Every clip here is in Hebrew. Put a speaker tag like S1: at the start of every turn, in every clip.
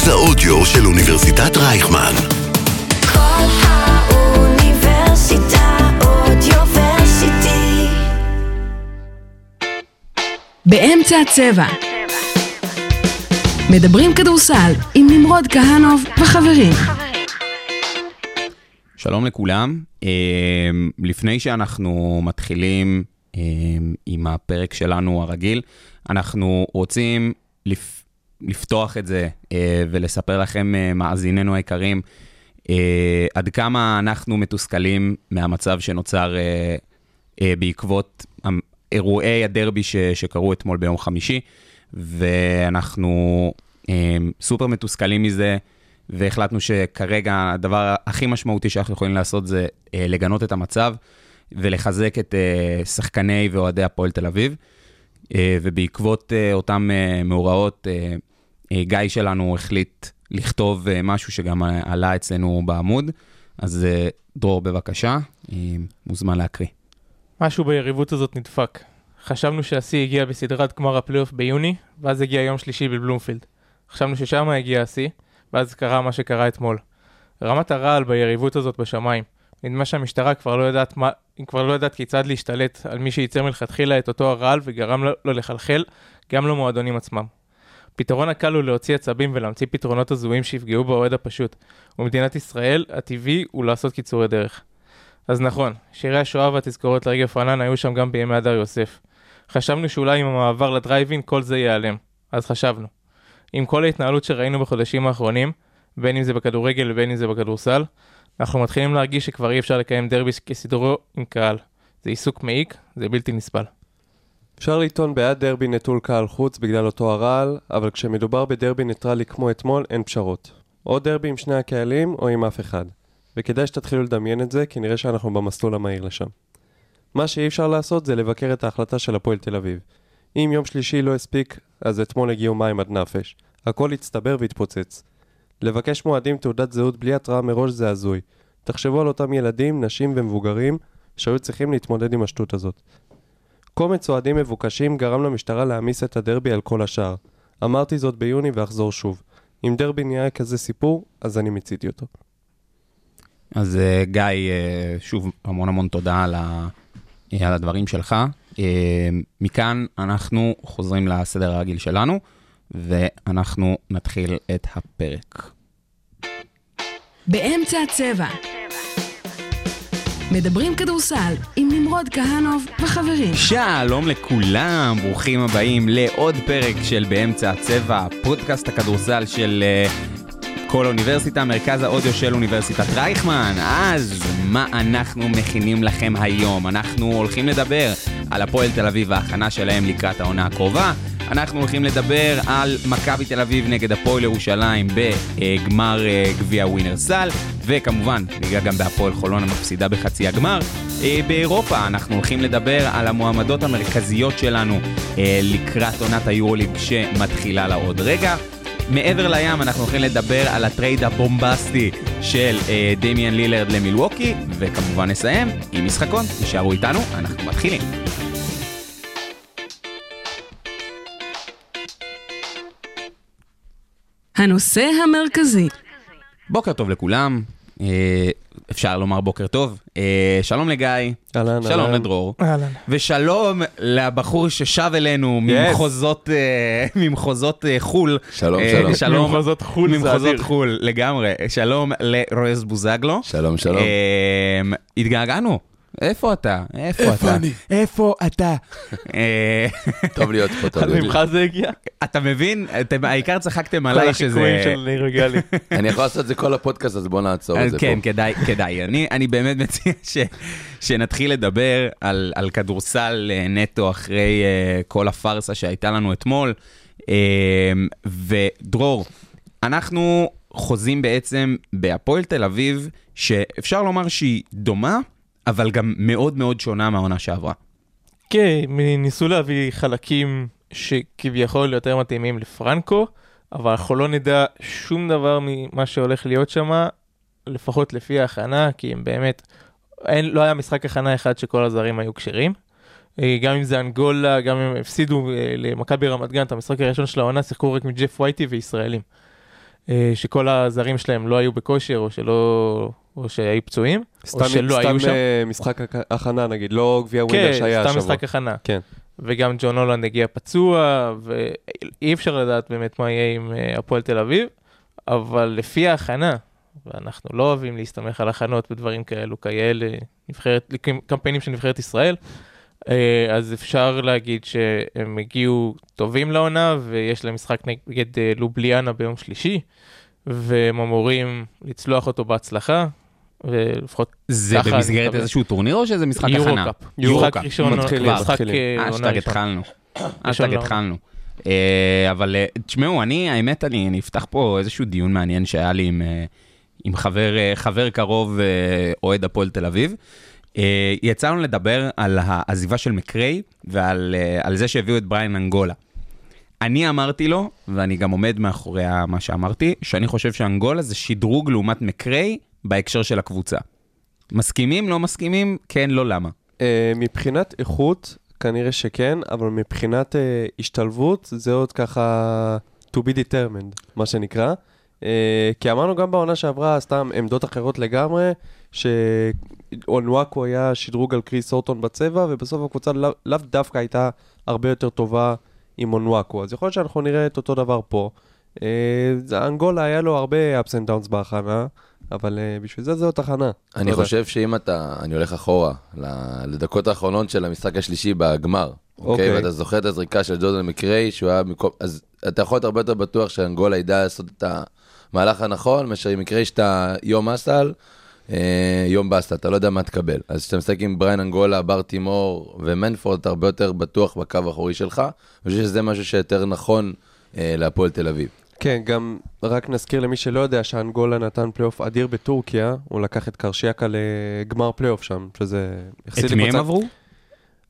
S1: מרכז האודיו של אוניברסיטת רייכמן.
S2: כל האוניברסיטה אודיוורסיטי.
S3: באמצע הצבע. מדברים כדורסל עם נמרוד כהנוב וחברים.
S4: שלום לכולם. אה, לפני שאנחנו מתחילים אה, עם הפרק שלנו הרגיל, אנחנו רוצים לפ... לפתוח את זה אה, ולספר לכם, אה, מאזיננו היקרים, אה, עד כמה אנחנו מתוסכלים מהמצב שנוצר בעקבות אירועי הדרבי ש... שקרו אתמול ביום חמישי, ואנחנו סופר מתוסכלים מזה. והחלטנו שכרגע הדבר הכי משמעותי שאנחנו יכולים לעשות זה אה, לגנות את המצב ולחזק את אה, שחקני ואוהדי הפועל תל אביב. אה, ובעקבות אה, אותם אה, מאורעות, אה, גיא שלנו החליט לכתוב אה, משהו שגם אה, עלה אצלנו בעמוד. אז אה, דרור, בבקשה, אה, מוזמן להקריא.
S5: משהו ביריבות הזאת נדפק. חשבנו שהשיא הגיע בסדרת גמר הפלייאוף ביוני, ואז הגיע יום שלישי בבלומפילד. חשבנו ששם הגיע השיא, ואז קרה מה שקרה אתמול. רמת הרעל ביריבות הזאת בשמיים. נדמה שהמשטרה כבר לא יודעת מה, כבר לא יודעת כיצד להשתלט על מי שייצר מלכתחילה את אותו הרעל וגרם לו לחלחל, גם למועדונים עצמם. פתרון הקל הוא להוציא עצבים ולהמציא פתרונות הזויים שיפגעו באוהד הפשוט, ומדינת ישראל, הטבעי הוא לעשות קיצורי דרך. אז נכון, שירי השואה והתזכורות לרגל פרנן היו שם גם בימי הדר יוסף. חשבנו שאולי עם המעבר לדרייבין כל זה ייעלם. אז חשבנו. עם כל ההתנהלות שראינו בחודשים האחרונים, בין אם זה בכדורגל ובין אם זה בכדורסל, אנחנו מתחילים להרגיש שכבר אי אפשר לקיים דרבי כסדרו עם קהל. זה עיסוק מעיק, זה בלתי נסבל.
S6: אפשר לטעון בעד דרבי נטול קהל חוץ בגלל אותו הרעל, אבל כשמדובר בדרבי ניטרלי כמו אתמול, אין פשרות. או דרבי עם שני הקהלים, או עם אף אחד. וכדאי שתתחילו לדמיין את זה, כי נראה שאנחנו במסלול המהיר לשם. מה שאי אפשר לעשות זה לבקר את ההחלטה של הפועל תל אביב. אם יום שלישי לא הספיק, אז אתמול הגיעו מים עד נפש. הכל הצטבר והתפוצץ. לבקש מועדים תעודת זהות בלי התראה מראש זה הזוי. תחשבו על אותם ילדים, נשים ומבוגרים שהיו צריכים להתמודד עם השטות הזאת. קומץ אוהדים מבוקשים גרם למשטרה להעמיס את הדרבי על כל השאר. אמרתי זאת ביוני ואחזור שוב. אם דרבי נהיה כזה סיפור, אז אני מיציתי אותו.
S4: אז אה, גיא, אה, שוב, המון המון תודה על, ה, על הדברים שלך. אה, מכאן אנחנו חוזרים לסדר הרגיל שלנו, ואנחנו נתחיל את הפרק.
S3: באמצע הצבע. מדברים כדורסל עם נמרוד כהנוב וחברים.
S4: שלום לכולם, ברוכים הבאים לעוד פרק של באמצע הצבע, פודקאסט הכדורסל של uh, כל אוניברסיטה, מרכז האודיו של אוניברסיטת רייכמן. אז מה אנחנו מכינים לכם היום? אנחנו הולכים לדבר על הפועל תל אביב וההכנה שלהם לקראת העונה הקרובה. אנחנו הולכים לדבר על מכבי תל אביב נגד הפועל ירושלים בגמר אה, גביע ווינר סל, וכמובן, ניגע גם בהפועל חולון המפסידה בחצי הגמר. אה, באירופה אנחנו הולכים לדבר על המועמדות המרכזיות שלנו אה, לקראת עונת היורוליג שמתחילה לה עוד רגע. מעבר לים אנחנו הולכים לדבר על ה trade הבומבסטי של דמיאן לילרד למילווקי, וכמובן נסיים עם משחקון. תישארו איתנו, אנחנו מתחילים.
S3: הנושא המרכזי.
S4: בוקר טוב לכולם, אה, אפשר לומר בוקר טוב. אה, שלום לגיא,
S6: אהלן,
S4: שלום
S6: אהלן.
S4: לדרור,
S5: אהלן.
S4: ושלום לבחור ששב אלינו ממחוזות, אה, ממחוזות חול.
S7: שלום, שלום.
S4: שלום,
S5: ממחוזות חו"ל
S4: ממחוזות. חול, לגמרי. שלום לרועז בוזגלו.
S7: שלום, שלום.
S4: התגעגענו. איפה אתה? איפה אתה?
S7: אני?
S4: איפה אתה? אה,
S7: טוב להיות פה, טוב
S5: אז ממך זה הגיע?
S4: אתה מבין? אתם העיקר צחקתם
S5: כל
S4: עליי
S5: החיקויים
S4: שזה...
S5: של ניר גלי.
S7: אני יכול לעשות את זה כל הפודקאסט, אז בוא נעצור את זה
S4: כן,
S7: פה.
S4: כדאי, כדאי. אני, אני באמת מציע ש, שנתחיל לדבר על, על כדורסל אה, נטו אחרי uh, כל הפארסה שהייתה לנו אתמול. ודרור, אנחנו חוזים בעצם בהפועל תל אביב, שאפשר לומר שהיא דומה, אבל גם מאוד מאוד שונה מהעונה שעברה.
S5: כן, ניסו להביא חלקים שכביכול יותר מתאימים לפרנקו, אבל אנחנו לא נדע שום דבר ממה שהולך להיות שם, לפחות לפי ההכנה, כי הם באמת, אין, לא היה משחק הכנה אחד שכל הזרים היו כשרים. אה, גם אם זה אנגולה, גם אם הפסידו אה, למכבי רמת גן את המשחק הראשון של העונה, שיחקו רק עם ג'ף וייטי וישראלים. אה, שכל הזרים שלהם לא היו בכושר, או שלא... או שהיו פצועים,
S6: סתם,
S5: או שלא
S6: סתם
S5: היו שם.
S6: אה, משחק הכ- הכנה נגיד, לא גביע ווינר
S5: כן,
S6: שהיה
S5: סתם
S6: השבוע.
S5: משחק הכנה.
S6: כן.
S5: וגם ג'ון הולנד הגיע פצוע, ואי אפשר לדעת באמת מה יהיה עם אה, הפועל תל אביב, אבל לפי ההכנה, ואנחנו לא אוהבים להסתמך על הכנות ודברים כאלו, כאלה, נבחרת, קמפיינים של נבחרת ישראל, אה, אז אפשר להגיד שהם הגיעו טובים לעונה, ויש להם משחק נגד לובליאנה ביום שלישי, והם אמורים לצלוח אותו בהצלחה, ולפחות
S4: זה
S5: ככה אני
S4: במסגרת. איזשהו טורניר או שזה משחק הכנה?
S5: יורו-קאפ.
S4: יורו-קאפ.
S5: ראשון, משחק. אה, עונה
S4: אשטג. התחלנו.
S5: ראשון
S4: אשטג. התחלנו. אה, אבל אה, תשמעו, אני, האמת, אני אפתח פה איזשהו דיון מעניין שהיה לי עם, אה, עם חבר, אה, חבר קרוב, אה, אוהד הפועל תל אביב. אה, יצא לנו לדבר על העזיבה של מקריי ועל אה, על זה שהביאו את בריין אנגולה. אני אמרתי לו, ואני גם עומד מאחורי מה שאמרתי, שאני חושב שאנגולה זה שדרוג לעומת מקריי בהקשר של הקבוצה. מסכימים, לא מסכימים, כן, לא, למה.
S6: אה, מבחינת איכות, כנראה שכן, אבל מבחינת אה, השתלבות, זה עוד ככה to be determined, מה שנקרא. אה, כי אמרנו גם בעונה שעברה, סתם עמדות אחרות לגמרי, שאונוואקו היה שדרוג על קריס אורטון בצבע, ובסוף הקבוצה לאו לאו דווקא הייתה הרבה יותר טובה עם אונוואקו. אז יכול להיות שאנחנו נראה את אותו דבר פה. זה- אנגולה היה לו הרבה ups and downs בהכנה, אבל אה, בשביל זה עוד הכנה.
S7: אני
S6: לא.
S7: חושב שאם אתה, אני הולך אחורה, לדקות האחרונות של המשחק השלישי בגמר,
S6: אוקיי.
S7: אוקיי? ואתה זוכר את הזריקה של ג'ורדן מקריי, שהוא היה מקום, אז אתה יכול להיות הרבה יותר בטוח שאנגולה ידע לעשות את המהלך הנכון, מאשר עם מקריי שאתה יום אסל, אה, יום בסטה, אתה לא יודע מה תקבל. אז כשאתה משחק עם בריין אנגולה, בר תימור ומנפורד, אתה הרבה יותר בטוח בקו האחורי שלך, אני חושב שזה משהו שיותר נכון אה, להפועל תל אביב.
S6: כן, גם רק נזכיר למי שלא יודע שאנגולה נתן פלייאוף אדיר בטורקיה, הוא לקח את קרשיאקה לגמר פלייאוף שם, שזה... יחסית
S4: את מי הם עברו?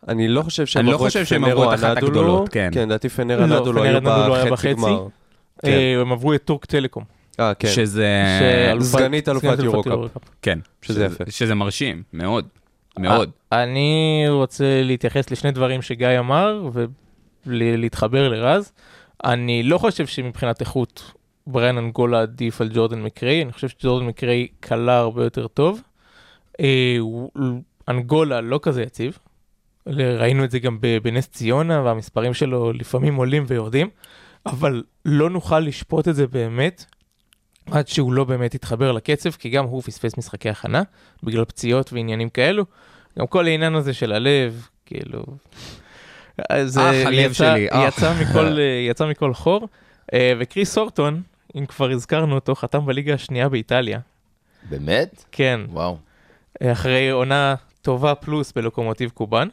S6: אני לא חושב שהם
S4: אני לא
S6: עברו את
S4: שהם
S6: פנר
S4: עברו
S6: או
S4: את אחת
S6: אנאדולו.
S4: הגדולות, כן.
S6: כן, לדעתי פנר
S5: לא,
S6: אנאדולו
S5: פנר
S6: היו בחצי. גמר. כן.
S5: אה, הם עברו את טורק טלקום.
S6: אה, כן.
S4: שזה...
S6: סגנית אלופת יורו-קאפ.
S5: יורו-קאפ.
S4: כן.
S6: שזה יפה.
S4: שזה מרשים, מאוד. מאוד.
S5: אה, אני רוצה להתייחס לשני דברים שגיא אמר ולהתחבר לרז. אני לא חושב שמבחינת איכות בריין אנגולה עדיף על ג'ורדן מקריי, אני חושב שג'ורדן מקריי קלה הרבה יותר טוב. אה, אנגולה לא כזה יציב. ראינו את זה גם בנס ציונה והמספרים שלו לפעמים עולים ויורדים, אבל לא נוכל לשפוט את זה באמת עד שהוא לא באמת יתחבר לקצב, כי גם הוא פספס משחקי הכנה בגלל פציעות ועניינים כאלו. גם כל העניין הזה של הלב, כאילו... אז
S4: אח,
S5: אה,
S4: הלב
S5: יצא-
S4: שלי, אח.
S5: יצא מכל, אה, יצא מכל חור. אה, וקריס אורטון, אם כבר הזכרנו אותו, חתם בליגה השנייה באיטליה.
S7: באמת?
S5: כן,
S7: וואו.
S5: אה, אחרי עונה טובה פלוס בלוקומוטיב קובאן.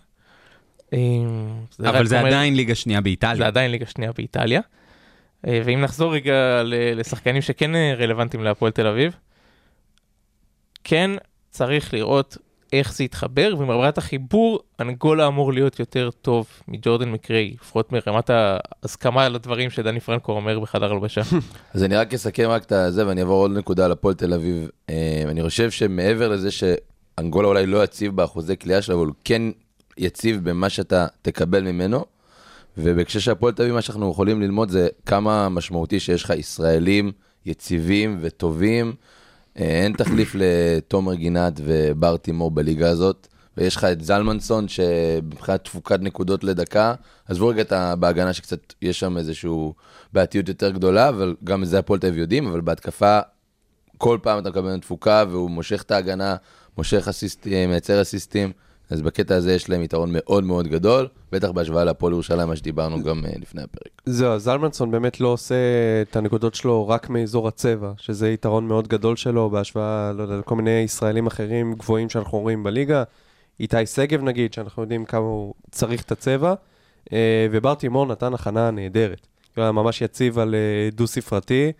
S5: אה, רק
S4: אבל זה
S5: אומר-
S4: עדיין ליגה שנייה
S5: זה
S4: באיטליה.
S5: עדיין ליגה שנייה באיטליה. אה, ואם נחזור רגע לשחקנים שכן אה, רלוונטיים להפועל תל אביב, כן צריך לראות איך זה יתחבר, ומרמת החיבור, אנגולה אמור להיות יותר טוב מג'ורדן מקריי, לפחות מרמת ההסכמה על הדברים שדני פרנקו אומר בחדר הלבשה.
S7: אז אני רק אסכם רק את זה, ואני אעבור עוד נקודה על הפועל תל אביב. אה, אני חושב שמעבר לזה שאנגולה אולי לא יציב באחוזי קליעה שלו, אבל הוא כן יציב במה שאתה תקבל ממנו. ובהקשר של הפועל תל אביב, מה שאנחנו יכולים ללמוד זה כמה משמעותי שיש לך ישראלים יציבים וטובים. אה, אין תחליף לתומר גינת ובר תימור בליגה הזאת. ויש לך את זלמנסון, שמבחינת תפוקת נקודות לדקה, עזבו רגע את. בהגנה שקצת יש שם איזושהי בעייתיות יותר גדולה, אבל גם את זה הפועל תל אביב יודעים, אבל בהתקפה, כל פעם אתה מקבל תפוקה, והוא מושך את ההגנה, מושך אסיסטים, מייצר אסיסטים, אז בקטע הזה יש להם יתרון מאוד מאוד גדול, בטח בהשוואה להפועל ירושלים, מה שדיברנו גם אה, לפני הפרק.
S6: זהו, אז זלמנסון באמת לא עושה את הנקודות שלו רק מאזור הצבע, שזה יתרון מאוד גדול שלו בהשוואה, לא יודע, לכל מיני ישראלים אחרים גבוהים שאנחנו רואים בליגה. איתי שגב נגיד, שאנחנו יודעים כמה הוא צריך את הצבע, אה, ובר תימור נתן הכנה נהדרת. הוא היה ממש יציב על אה, דו-ספרתי,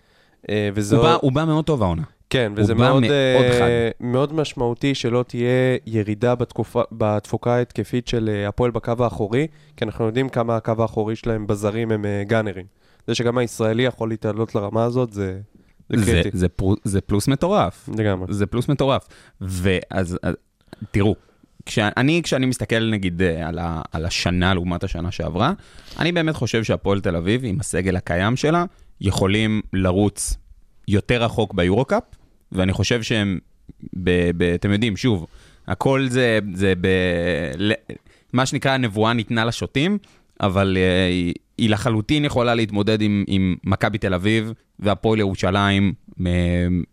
S6: וזה...
S4: הוא בא- הוא בא מאוד טוב העונה.
S6: כן, וזה מאוד,
S4: מאוד חד.
S6: מאוד משמעותי שלא תהיה ירידה בתקופה, בתפוקה ההתקפית של אה, הפועל בקו האחורי, כי אנחנו יודעים כמה הקו האחורי שלהם בזרים הם אה, גאנרים. זה שגם הישראלי יכול להתעלות לרמה הזאת, זה, זה
S4: זה-
S6: קריטי.
S4: זה פרו- זה פלוס מטורף.
S6: לגמרי.
S4: זה פלוס מטורף. ואז, אז, תראו, כשאני, כשאני מסתכל נגיד על, ה, על השנה לעומת השנה שעברה, אני באמת חושב שהפועל תל אביב, עם הסגל הקיים שלה, יכולים לרוץ יותר רחוק ביורו-קאפ, ואני חושב שהם, ב, ב, אתם יודעים, שוב, הכל זה, זה ב... ל- מה שנקרא, הנבואה ניתנה לשוטים, אבל uh, היא, היא לחלוטין יכולה להתמודד עם, עם מכבי תל אביב והפועל ירושלים uh,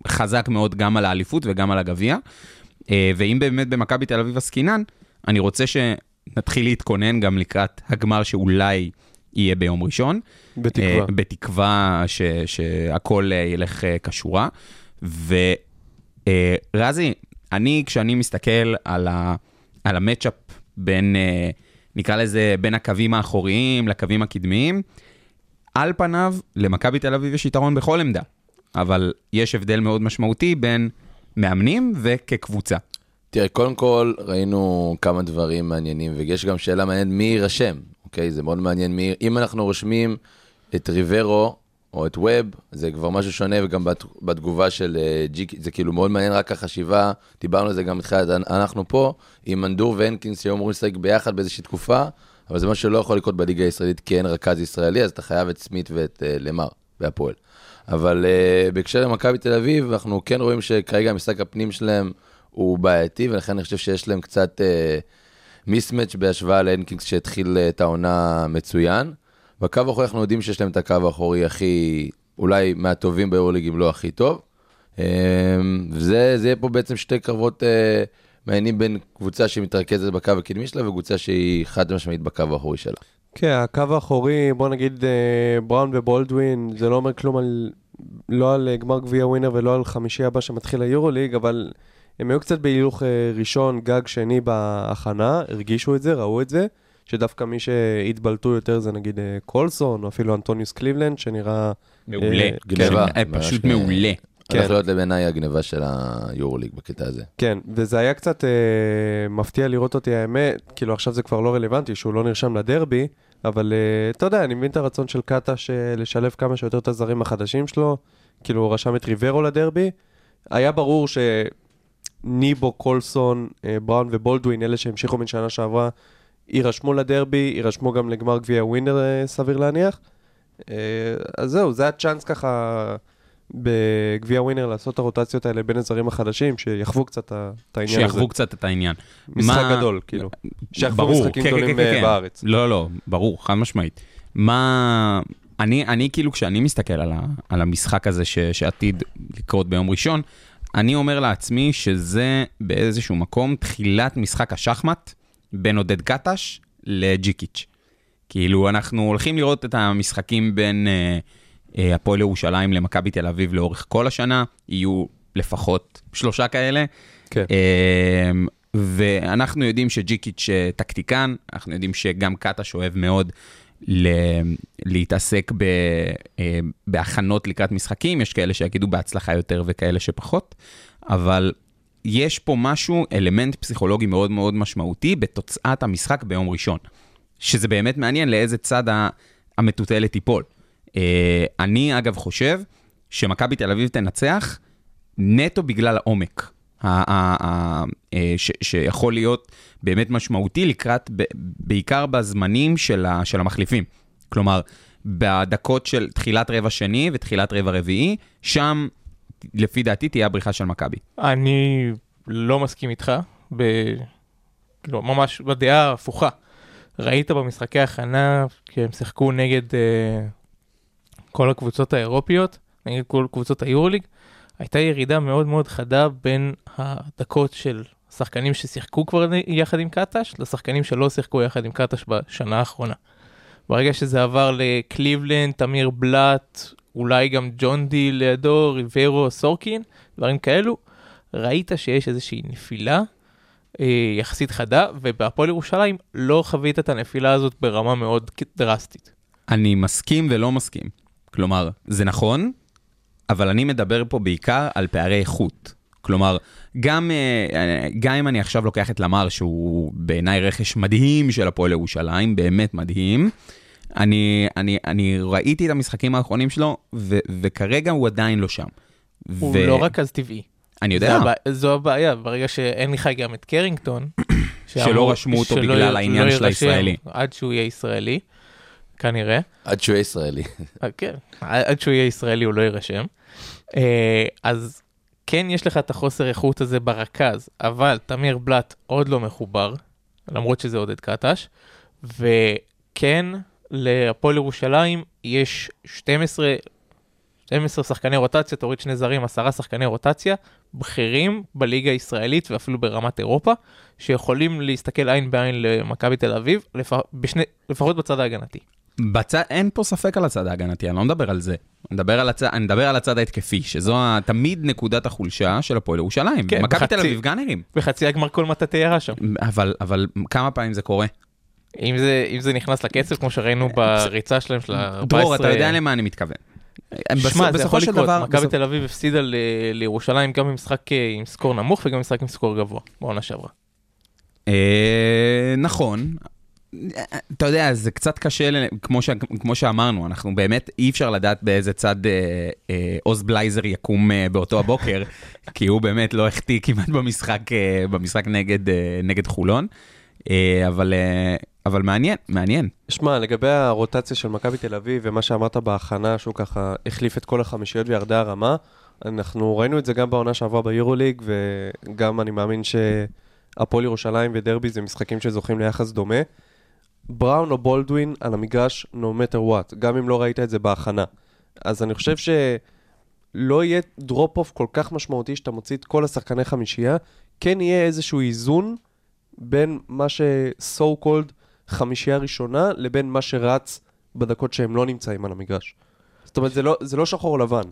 S4: חזק מאוד גם על האליפות וגם על הגביע. Uh, ואם באמת במכבי תל אביב עסקינן, אני רוצה שנתחיל להתכונן גם לקראת הגמר שאולי יהיה ביום ראשון.
S6: בתקווה.
S4: אה, בתקווה ש, שהכל אה, ילך אה, כשורה. ורזי, אני, כשאני מסתכל על, ה, על המצ'אפ בין, נקרא לזה, בין הקווים האחוריים לקווים הקדמיים, על פניו, למכבי תל אביב יש יתרון בכל עמדה, אבל יש הבדל מאוד משמעותי בין מאמנים וכקבוצה.
S7: תראה, קודם כל ראינו כמה דברים מעניינים, ויש גם שאלה מעניינת מי יירשם, אוקיי? זה מאוד מעניין מי... אם אנחנו רושמים את ריברו או את ווב, זה כבר משהו שונה, וגם בת- בתגובה של אה, ג'יק, זה כאילו מאוד מעניין רק החשיבה, דיברנו על זה גם בתחילת, אנחנו פה, עם מנדור והנקינס שהיו אמורים לשחק ביחד באיזושהי תקופה, אבל זה משהו שלא יכול לקרות בליגה הישראלית, כי אין רכז ישראלי, אז אתה חייב את סמית ואת אה, למר והפועל. אבל uh, בהקשר למכבי תל אביב, אנחנו כן רואים שכרגע המשחק הפנים שלהם הוא בעייתי, ולכן אני חושב שיש להם קצת מיסמץ' בהשוואה להנקינגס שהתחיל אה, את העונה מצוין. בקו האחורי אנחנו יודעים שיש להם את הקו האחורי הכי, אולי מהטובים ביורוליג, אם לא הכי טוב. אה, וזה זה יהיה פה בעצם שתי קרבות אה, מעניינים בין קבוצה שמתרכזת בקו הקדמי שלה וקבוצה שהיא חד משמעית בקו האחורי שלה.
S6: כן, הקו האחורי, בוא נגיד אה, בראון ובולדווין, זה לא אומר כלום על, לא על גמר גביע ווינר ולא על חמישי הבא שמתחיל היורוליג, אבל הם היו קצת בהילוך אה, ראשון, גג שני בהכנה, הרגישו את זה, ראו את זה, שדווקא מי שהתבלטו יותר זה נגיד אה, קולסון, או אפילו אנטוניוס קליבלנד, שנראה...
S4: מעולה.
S6: אה,
S7: גניבה.
S4: כן,
S7: ממש
S4: פשוט
S7: כן.
S4: מעולה.
S6: כן.
S7: הולך להיות לבעיניי הגניבה של היורוליג בקטע הזה.
S6: כן, וזה היה קצת אה, מפתיע לראות אותי, האמת, כאילו עכשיו זה כבר לא רלוונטי, שהוא לא נרשם לדרבי, אבל אה, אתה יודע, אני מבין את הרצון של קטש לשלב כמה שיותר את הזרים החדשים שלו, כאילו הוא רשם את ריברו לדרבי. היה ברור שניבו, קולסון, אה, בראון ובולדווין, אלה שהמשיכו מן שנה שעברה, יירשמו לדרבי, יירשמו גם לגמר גביע ווינר, אה, סביר להניח. אה, אז זהו, זה הצ'אנס ככה בגביע ווינר לעשות את הרוטציות האלה בין הזרים החדשים, שיחוו קצת את העניין הזה.
S4: שיחוו קצת את העניין.
S6: משחק
S4: מה-
S6: גדול, כאילו. שיחוו
S4: ברור,
S6: משחקים
S4: כן,
S6: גדולים
S4: כן, כן, כן.
S6: בארץ.
S4: לא, לא, ברור, חד משמעית. מה... אני, אני כאילו, כשאני מסתכל על, ה, על המשחק הזה ש, שעתיד לקרות ביום ראשון, אני אומר לעצמי שזה באיזשהו מקום תחילת משחק השחמט בין עודד קטש לג'יקיץ'. כאילו, אנחנו הולכים לראות את המשחקים בין אה, אה, הפועל ירושלים למכבי תל אביב לאורך כל השנה, יהיו לפחות שלושה כאלה.
S6: כן.
S4: אמ, ואנחנו יודעים שג'יקיץ' אה, טקטיקן, אנחנו יודעים שגם קטש אוהב מאוד להתעסק ב, אה, בהכנות לקראת משחקים, יש כאלה שיגידו בהצלחה יותר וכאלה שפחות, אבל יש פה משהו, אלמנט פסיכולוגי מאוד מאוד משמעותי בתוצאת המשחק ביום ראשון, שזה באמת מעניין לאיזה צד המטוטלת תיפול. אה, אני אגב חושב שמכבי תל אביב תנצח נטו בגלל העומק. אה, שיכול להיות באמת משמעותי לקראת, בעיקר בזמנים של, של המחליפים. כלומר, בדקות של תחילת רבע שני ותחילת רבע רביעי, שם, לפי דעתי, תהיה הבריחה של מכבי.
S5: אני לא מסכים איתך, ב... לא, ממש בדעה ההפוכה. ראית במשחקי הכנה, כי הם שיחקו נגד אה, כל הקבוצות האירופיות, נגד כל קבוצות היורוליג, הייתה ירידה מאוד מאוד חדה בין הדקות של שחקנים ששיחקו כבר יחד עם קטש, לשחקנים שלא שיחקו יחד עם קטש בשנה האחרונה. ברגע שזה עבר לקליבלנד, תמיר בלאט, אולי גם ג'ון די לידו, ריברו, סורקין, דברים כאלו, ראית שיש איזושהי נפילה אה, יחסית חדה, ובהפועל ירושלים לא חווית את הנפילה הזאת ברמה מאוד דרסטית.
S4: אני מסכים ולא מסכים. כלומר, זה נכון, אבל אני מדבר פה בעיקר על פערי איכות. כלומר, גם, אה, גם אם אני עכשיו לוקח את למר, שהוא בעיניי רכש מדהים של הפועל ירושלים, באמת מדהים, אני, אני, אני ראיתי את המשחקים האחרונים שלו, ו, וכרגע הוא עדיין לא שם.
S5: הוא לא רכז טבעי.
S4: אני יודע,
S5: הבע... זו הבעיה, ברגע שאין לך גם את קרינגטון,
S4: שלא רשמו אותו בגלל העניין
S5: לא
S4: של הישראלי.
S5: עד שהוא יהיה ישראלי, כנראה.
S7: עד שהוא יהיה ישראלי.
S5: אה, כן, עד שהוא יהיה ישראלי הוא לא יירשם. אה, אז כן יש לך את החוסר איכות הזה ברכז, אבל תמיר בלאט עוד לא מחובר, למרות שזה עודד קטש, וכן, להפועל ירושלים יש 12, 12 שחקני רוטציה, תוריד שני זרים, עשרה שחקני רוטציה, בכירים בליגה הישראלית ואפילו ברמת אירופה, שיכולים להסתכל עין בעין למכבי תל אביב, לפ... בשני... לפחות בצד ההגנתי.
S4: בצד, אין פה ספק על הצד ההגנתי, אני לא מדבר על זה. אני מדבר על הצד, אני מדבר על הצד ההתקפי, שזו תמיד נקודת החולשה של הפועל ירושלים.
S5: כן,
S4: מכבי תל אביב גאנרים.
S5: בחצי הגמר כל מטאטא ירה שם.
S4: אבל, אבל כמה פעמים זה קורה?
S5: אם זה, אם זה נכנס לקצב, כמו שראינו בריצה שלהם של ה-14...
S4: דרור, אתה יודע למה אני מתכוון.
S5: שמע, זה יכול לקרות. מכבי
S4: בסופ-
S5: תל אביב הפסידה ל- לירושלים גם במשחק אה, עם סקור נמוך וגם במשחק עם סקור גבוה, בעונה שעברה.
S4: אה, נכון. אתה יודע, זה קצת קשה, כמו, ש... כמו שאמרנו, אנחנו באמת, אי אפשר לדעת באיזה צד אה, אה, עוז בלייזר יקום אה, באותו הבוקר, כי הוא באמת לא החטיא כמעט במשחק, אה, במשחק נגד, אה, נגד חולון. אה, אבל, אה, אבל מעניין, מעניין.
S6: שמע, לגבי הרוטציה של מכבי תל אביב ומה שאמרת בהכנה, שהוא ככה החליף את כל החמישיות וירדה הרמה, אנחנו ראינו את זה גם בעונה שעברה ביורוליג, וגם אני מאמין שהפועל ירושלים ודרבי זה משחקים שזוכים ליחס דומה. בראון או בולדווין על המגרש, no matter what, גם אם לא ראית את זה בהכנה. אז אני חושב שלא יהיה drop off כל כך משמעותי שאתה מוציא את כל השחקני חמישייה, כן יהיה איזשהו איזון בין מה ש-so called חמישייה ראשונה לבין מה שרץ בדקות שהם לא נמצאים על המגרש. זאת אומרת, זה לא, זה לא שחור לבן.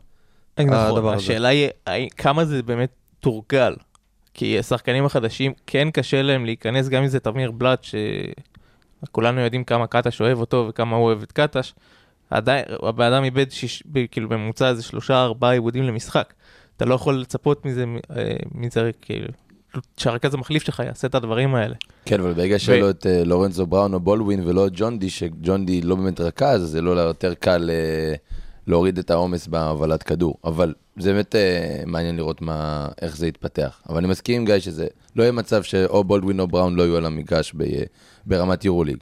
S5: נכון,
S6: הדבר הזה.
S5: השאלה היא כמה זה באמת תורגל. כי השחקנים החדשים, כן קשה להם להיכנס, גם אם זה תמיר בלאט, שכולנו יודעים כמה קטש אוהב אותו וכמה הוא אוהב את קטש. עדיין, הבן אדם איבד שיש, כאילו בממוצע איזה שלושה ארבעה עיבודים למשחק. אתה לא יכול לצפות מזה, אה, מזה כאילו, שהרכז המחליף שלך יעשה את הדברים האלה.
S7: כן, אבל ברגע שיהיה לו את אה, לורנזו בראון או בולדווין ולא את ג'ון די, שג'ון די לא באמת רכז, זה לא יותר קל אה, להוריד את העומס בהובלת כדור. אבל זה באמת אה, מעניין לראות מה, איך זה יתפתח. אבל אני מסכים עם גיא שזה לא יהיה מצב שאו בולדווין או בראון לא יהיו על המגרש ב, ברמת יורוליג.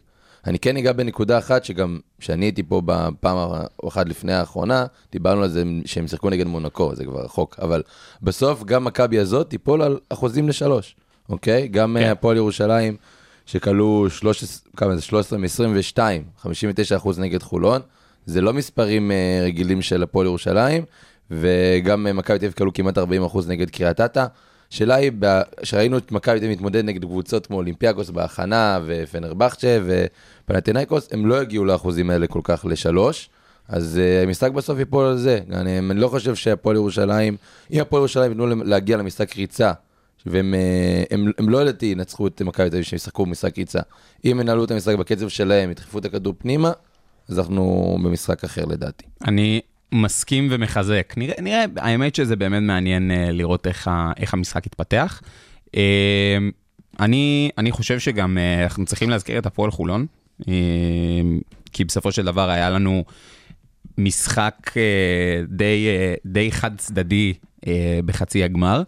S7: אני כן אגע בנקודה אחת שגם, כשאני הייתי פה בפעם או אחת לפני האחרונה, דיברנו על זה שהם שיחקו נגד מונקו, זה כבר רחוק, אבל בסוף גם מכבי הזאת תיפול על אחוזים לשלוש, אוקיי? גם
S5: כן.
S7: כן. הפועל ירושלים, שכלו 13, כמה זה? 13 מ-22, 59 אחוז נגד חולון, זה לא מספרים אה, רגילים של הפועל ירושלים, וגם אה, מכבי תל אביב כלו כמעט 40 אחוז נגד קריית אתא. השאלה היא, ב- שראינו את מכבי תל אביב מתמודד נגד קבוצות כמו אולימפיאקוס בהכנה, ופנרבכצ'ה ופנטינאיקוס, הם לא יגיעו לאחוזים האלה כל כך לשלוש. אז uh, המשחק בסוף ייפול על זה. אני, אני לא חושב שהפועל ירושלים, אם הפועל ירושלים ייתנו להגיע למשחק ריצה, והם אה, הם, הם לא לדעתי ינצחו את מכבי תל אביב שהם ישחקו במשחק ריצה. אם ינהלו את המשחק בקצב שלהם, ידחפו את הכדור פנימה, אז אנחנו במשחק אחר לדעתי.
S4: אני מסכים ומחזק. נראה, נראה, האמת שזה באמת מעניין uh, לראות איך, ה, איך המשחק יתפתח. Uh, אני, אני חושב שגם uh, אנחנו צריכים להזכיר את הפועל חולון, כי בסופו של דבר היה לנו משחק די, די חד צדדי בחצי הגמר,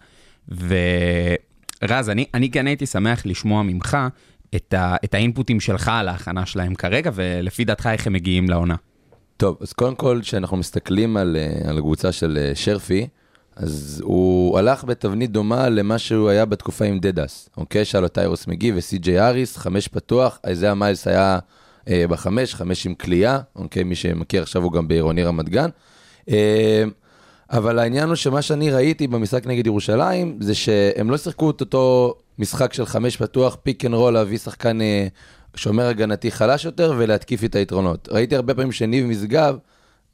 S4: ורז, אני, אני כן הייתי שמח לשמוע ממך את, ה, את ה inputים שלך על ההכנה שלהם כרגע, ולפי דעתך איך הם מגיעים לעונה.
S7: טוב, אז קודם כל, כשאנחנו מסתכלים על, אה, על הקבוצה של אה, שרפי, אז הוא הלך בתבנית דומה למה שהוא היה בתקופה עם דדס, אוקיי? שהיה לו טיירוס מקגי וסי.ג'יי האריס, חמש פתוח, אייזיאה מיילס היה אה, בחמש, חמש עם כליאה, אוקיי? מי שמכיר עכשיו הוא גם בעירוני רמת גן. אה, אבל העניין הוא שמה שאני ראיתי במשחק נגד ירושלים, זה שהם לא שיחקו את אותו משחק של חמש פתוח, pick and roll, להביא שחקן אה, שומר הגנתי חלש יותר ולהתקיף את היתרונות. ראיתי הרבה פעמים שניב משגב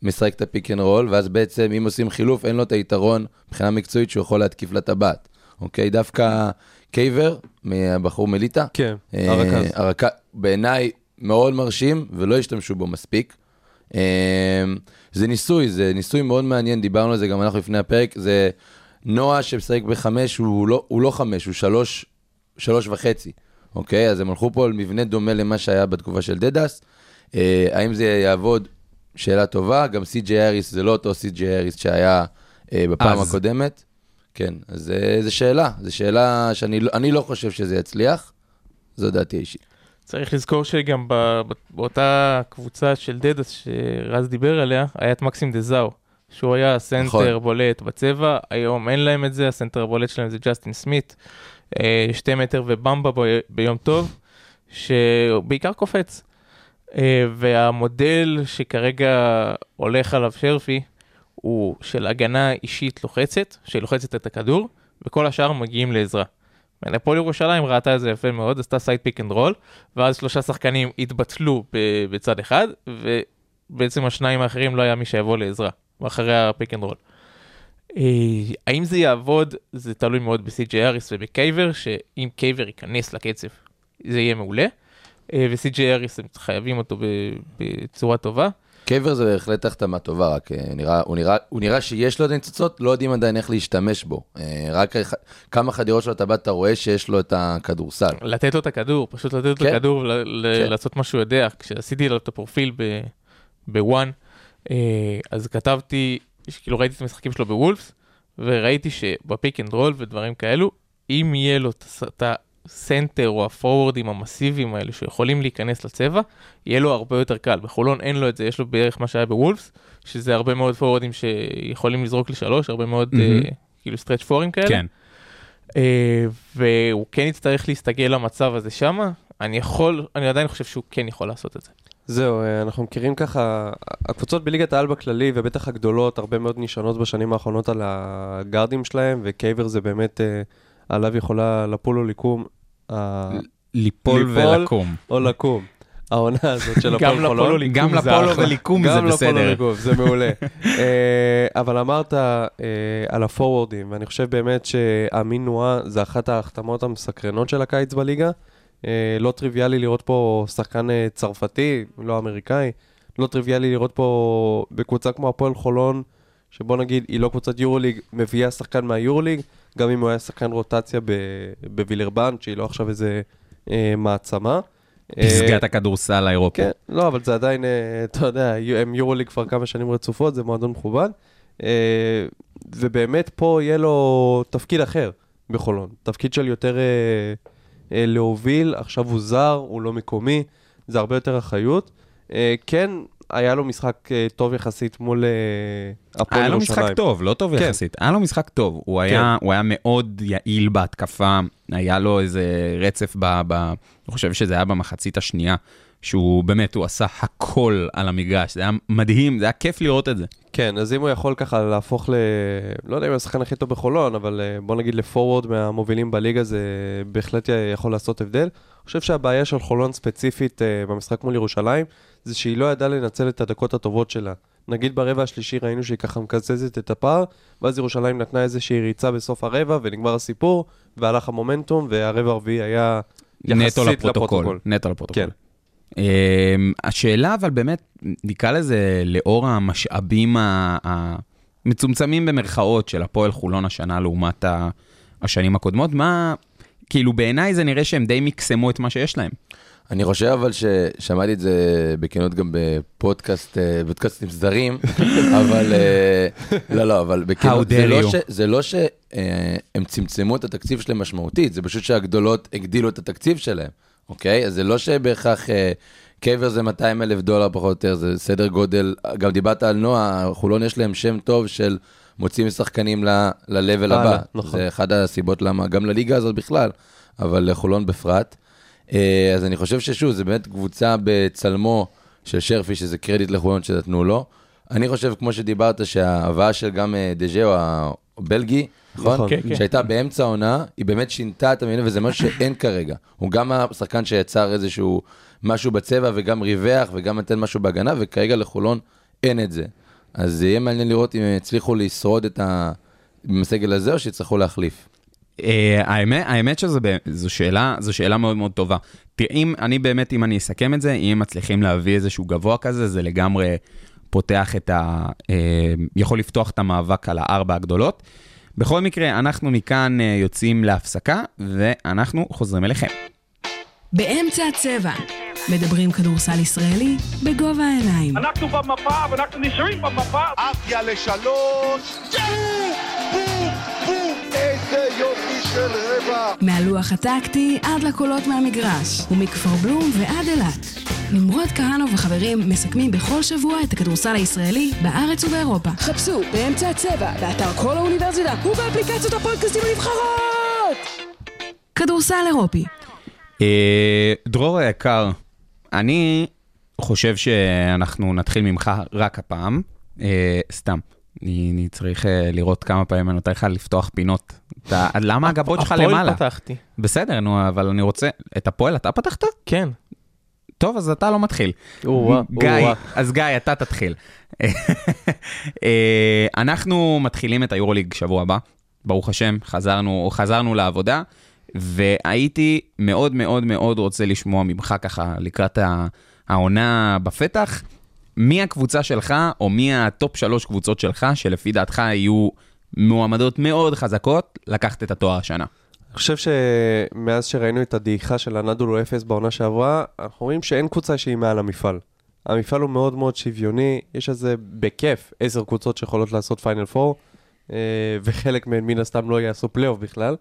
S7: משחק את ה pick and roll, ואז בעצם אם עושים חילוף, אין לו את היתרון מבחינה מקצועית שהוא יכול להתקיף לטבעת. אוקיי? דווקא קייבר, הבחור מליטא,
S6: כן,
S7: אה,
S6: הרכז.
S7: הרכ- בעיניי מאוד מרשים, ולא השתמשו בו מספיק. אה, זה ניסוי, זה ניסוי מאוד מעניין, דיברנו על זה גם אנחנו לפני הפרק, זה נועה שמשחק בחמש, הוא לא, הוא לא חמש, הוא שלוש, שלוש וחצי, אוקיי? אז הם הלכו פה על מבנה דומה למה שהיה בתקופה של דדס. אה, האם זה יעבוד? שאלה טובה, גם סי.ג'יי האריס זה לא אותו סי.ג'יי האריס שהיה אה, בפעם
S4: אז.
S7: הקודמת. כן, אז אה, זו שאלה, זו שאלה שאני לא, לא חושב שזה יצליח, זו דעתי האישית.
S5: צריך לזכור שגם ב- ב- באותה קבוצה של דדס שרז דיבר עליה, היה את מקסים דה זאו. שהוא היה סנטר
S7: נכון.
S5: בולט בצבע, היום אין להם את זה, הסנטר הבולט שלהם זה ג'סטין סמית, שתי מטר ובמבה ביום טוב, שבעיקר קופץ. אה, והמודל שכרגע הולך עליו שרפי, הוא של הגנה אישית לוחצת, שלוחצת את הכדור, וכל השאר מגיעים לעזרה. הפועל ירושלים ראתה את זה יפה מאוד, עשתה side pick and roll, ואז שלושה שחקנים התבטלו בצד אחד, ובעצם השניים האחרים לא היה מי שיבוא לעזרה, אחרי ה pick and roll. אה, האם זה יעבוד? זה תלוי מאוד בסי.ג'יי האריס ובקייבר, שאם קייבר ייכנס לקצב, זה יהיה מעולה. אה, וסי.ג'יי האריס, הם חייבים אותו בצורה טובה.
S7: קייבר זה בהחלט החתמה טובה, רק אה, נראה, הוא, נראה, הוא נראה שיש לו עדיין ניצוצות, לא יודעים עדיין איך להשתמש בו. רק כמה חדירות אתה בא, אתה רואה שיש לו את הכדורסל.
S5: לתת לו את הכדור, פשוט לתת לו את
S7: כן.
S5: הכדור ולעשות
S7: כן.
S5: מה שהוא יודע. כשעשיתי לו את הפרופיל ב one, אז כתבתי, כאילו ראיתי את המשחקים שלו בוולפס, וראיתי שב pick and roll ודברים כאלו, אם יהיה לו את הס- את הסנטר או הפורורדים המסיביים האלה שיכולים להיכנס לצבע, יהיה לו הרבה יותר קל. בחולון אין לו את זה, יש לו בערך מה שהיה בוולפס, שזה הרבה מאוד פורורדים שיכולים לזרוק לשלוש, הרבה מאוד
S4: מהמם.
S5: אה, כאילו stretch fourים כאלה.
S4: כן.
S5: אה, והוא כן יצטרך להסתגל למצב הזה שמה, אני יכול, אני עדיין חושב שהוא כן יכול לעשות את זה.
S6: זהו, אה, אנחנו מכירים ככה, הקבוצות בליגת העל בכללי, ובטח הגדולות, הרבה מאוד נשענות בשנים האחרונות על הגארדים שלהם, וקייבר זה באמת, אה, עליו יכולה לפול או לקום,
S4: ליפול. ולקום.
S6: או לקום. העונה הזאת של הפועל חולון.
S5: ליקום
S4: גם לפולו
S5: אחלה.
S4: וליקום זה
S6: גם לפולו
S4: בסדר.
S6: לגוב, זה מעולה. אה, אבל אמרת על הפורוורדים, ואני חושב באמת שאמין נועה זה אחת ההחתמות המסקרנות של הקיץ בליגה. אה, לא טריוויאלי לראות פה שחקן אה, צרפתי, לא אמריקאי. לא טריוויאלי לראות פה בקבוצה כמו הפועל חולון, שבוא נגיד, היא לא קבוצת יורוליג, מביאה שחקן מהיורוליג, גם אם הוא היה שחקן רוטציה בווילרבן, שהיא לא עכשיו איזה אה, מעצמה. אה,
S4: פסגת הכדורסל האירופי.
S6: כן, לא, אבל זה עדיין, אה, אתה יודע, הם יורוליג כבר כמה שנים רצופות, זה מועדון מכובד. אה, ובאמת פה יהיה לו תפקיד אחר בחולון. תפקיד של יותר אה, אה, להוביל, עכשיו הוא זר, הוא לא מקומי, זה הרבה יותר אחריות. אה, כן, היה לו משחק אה, טוב יחסית מול אה, הפועל
S4: היה לו
S6: ירושלים.
S4: משחק טוב, לא טוב
S6: כן.
S4: יחסית. היה לו משחק טוב. הוא היה הוא היה מאוד יעיל בהתקפה, היה לו איזה רצף ב... ב- אני חושב שזה היה במחצית השנייה, שהוא באמת, הוא עשה הכל על המגרש. זה היה מדהים, זה היה כיף לראות את זה.
S6: כן, אז אם הוא יכול ככה להפוך ל... לא יודע אם הוא השחקן הכי טוב בחולון, אבל אה, בוא נגיד לפורוורד מהמובילים בליגה, זה בהחלט יכול לעשות הבדל. אני חושב שהבעיה של חולון ספציפית אה, במשחק מול ירושלים, זה שהיא לא ידעה לנצל את הדקות הטובות שלה. נגיד ברבע השלישי ראינו שהיא ככה מקזזת את הפער, ואז ירושלים נתנה איזושהי ריצה בסוף הרבע, ונגמר הסיפור, והלך המומנטום, והרבע הרביעי היה
S4: נטו
S6: יחסית
S4: לפרוטוקול.
S6: לפרוטוקול.
S4: נטו לפרוטוקול.
S6: כן.
S4: אמ, השאלה, אבל באמת, נקרא לזה, לאור המשאבים המצומצמים במרכאות של הפועל חולון השנה לעומת השנים הקודמות, מה, כאילו בעיניי זה נראה שהם די מקסמו את מה שיש להם.
S7: אני חושב אבל ששמעתי את זה בכנות גם בפודקאסט, אה, פודקאסטים זרים, אבל אה, לא, לא, אבל בכנות,
S4: How
S7: זה לא. ש- זה לא שהם צמצמו את התקציב שלהם משמעותית, זה פשוט שהגדולות הגדילו את התקציב שלהם, אוקיי? אז זה לא שבהכרח אה, קייבר זה 200 אלף דולר פחות או יותר, זה סדר גודל, גם דיברת על נועה, חולון יש להם שם טוב של מוציאים שחקנים ל-level
S6: הלאה,
S7: הבא.
S6: נכון.
S7: זה אחד הסיבות למה, גם לליגה הזאת בכלל, אבל לחולון בפרט. אה, אז אני חושב ששוב, זה באמת קבוצה בצלמו של שרפי, שזה קרדיט לחולון שנתנו לו. אני חושב, כמו שדיברת, שההבאה של גם אה, דז'או הבלגי, נכון?
S6: נכון.
S5: כן, כן.
S7: שהייתה באמצע העונה, היא באמת שינתה את המדינה, וזה משהו שאין כרגע. הוא גם השחקן שיצר איזשהו משהו בצבע, וגם ריווח, וגם נותן משהו בהגנה, וכרגע לחולון אין את זה. אז זה יהיה מעניין לראות אם הם יצליחו לשרוד את ה... עם הסגל הזה, או שיצטרכו להחליף.
S4: אה, האמת, האמת שזו זו שאלה, זו שאלה מאוד מאוד טובה. תראה, אם אני באמת, אם אני אסכם את זה, אם מצליחים להביא איזשהו גבוה כזה, זה לגמרי פותח את ה... אה, יכול לפתוח את המאבק על הארבע הגדולות. בכל מקרה, אנחנו מכאן אה, יוצאים להפסקה, ואנחנו חוזרים אליכם.
S3: באמצע הצבע. מדברים כדורסל ישראלי בגובה העיניים.
S8: אנחנו במפה ואנחנו נשארים במפה.
S9: עפיה לשלוש, איזה יופי של רבע.
S3: מהלוח הטקטי עד לקולות מהמגרש, ומכפר בלום ועד אילת. נמרוד כהנוב וחברים מסכמים בכל שבוע את הכדורסל הישראלי בארץ ובאירופה.
S10: חפשו באמצע הצבע, באתר כל האוניברסיטה ובאפליקציות הפודקאסטים הנבחרות!
S3: כדורסל אירופי.
S4: אה, דרור היקר, אני חושב שאנחנו נתחיל ממך רק הפעם. אה, סתם, אני, אני צריך אה, לראות כמה פעמים אני נותן לך לפתוח פינות. אתה, למה הגבות שלך למעלה?
S5: הפועל פתחתי.
S4: בסדר, נו, אבל אני רוצה... את הפועל אתה פתחת?
S5: כן.
S4: טוב, אז אתה לא מתחיל. גיא. אז גיא, אתה תתחיל. אה, אנחנו מתחילים את היורוליג שבוע הבא, ברוך השם, חזרנו, חזרנו לעבודה, והייתי מאוד מאוד מאוד רוצה לשמוע ממך ככה לקראת העונה בפתח, מי הקבוצה שלך, או מי ה top שלוש קבוצות שלך, שלפי דעתך יהיו מועמדות מאוד חזקות לקחת את התואר השנה.
S6: אני חושב שמאז שראינו את הדעיכה של אנאדולו אפס בעונה שעברה, אנחנו רואים שאין קבוצה שהיא מעל המפעל. המפעל הוא מאוד מאוד שוויוני, יש איזה בכיף עשר קבוצות שיכולות לעשות final four, וחלק מהן מן הסתם לא יעשו פלייאוף בכלל.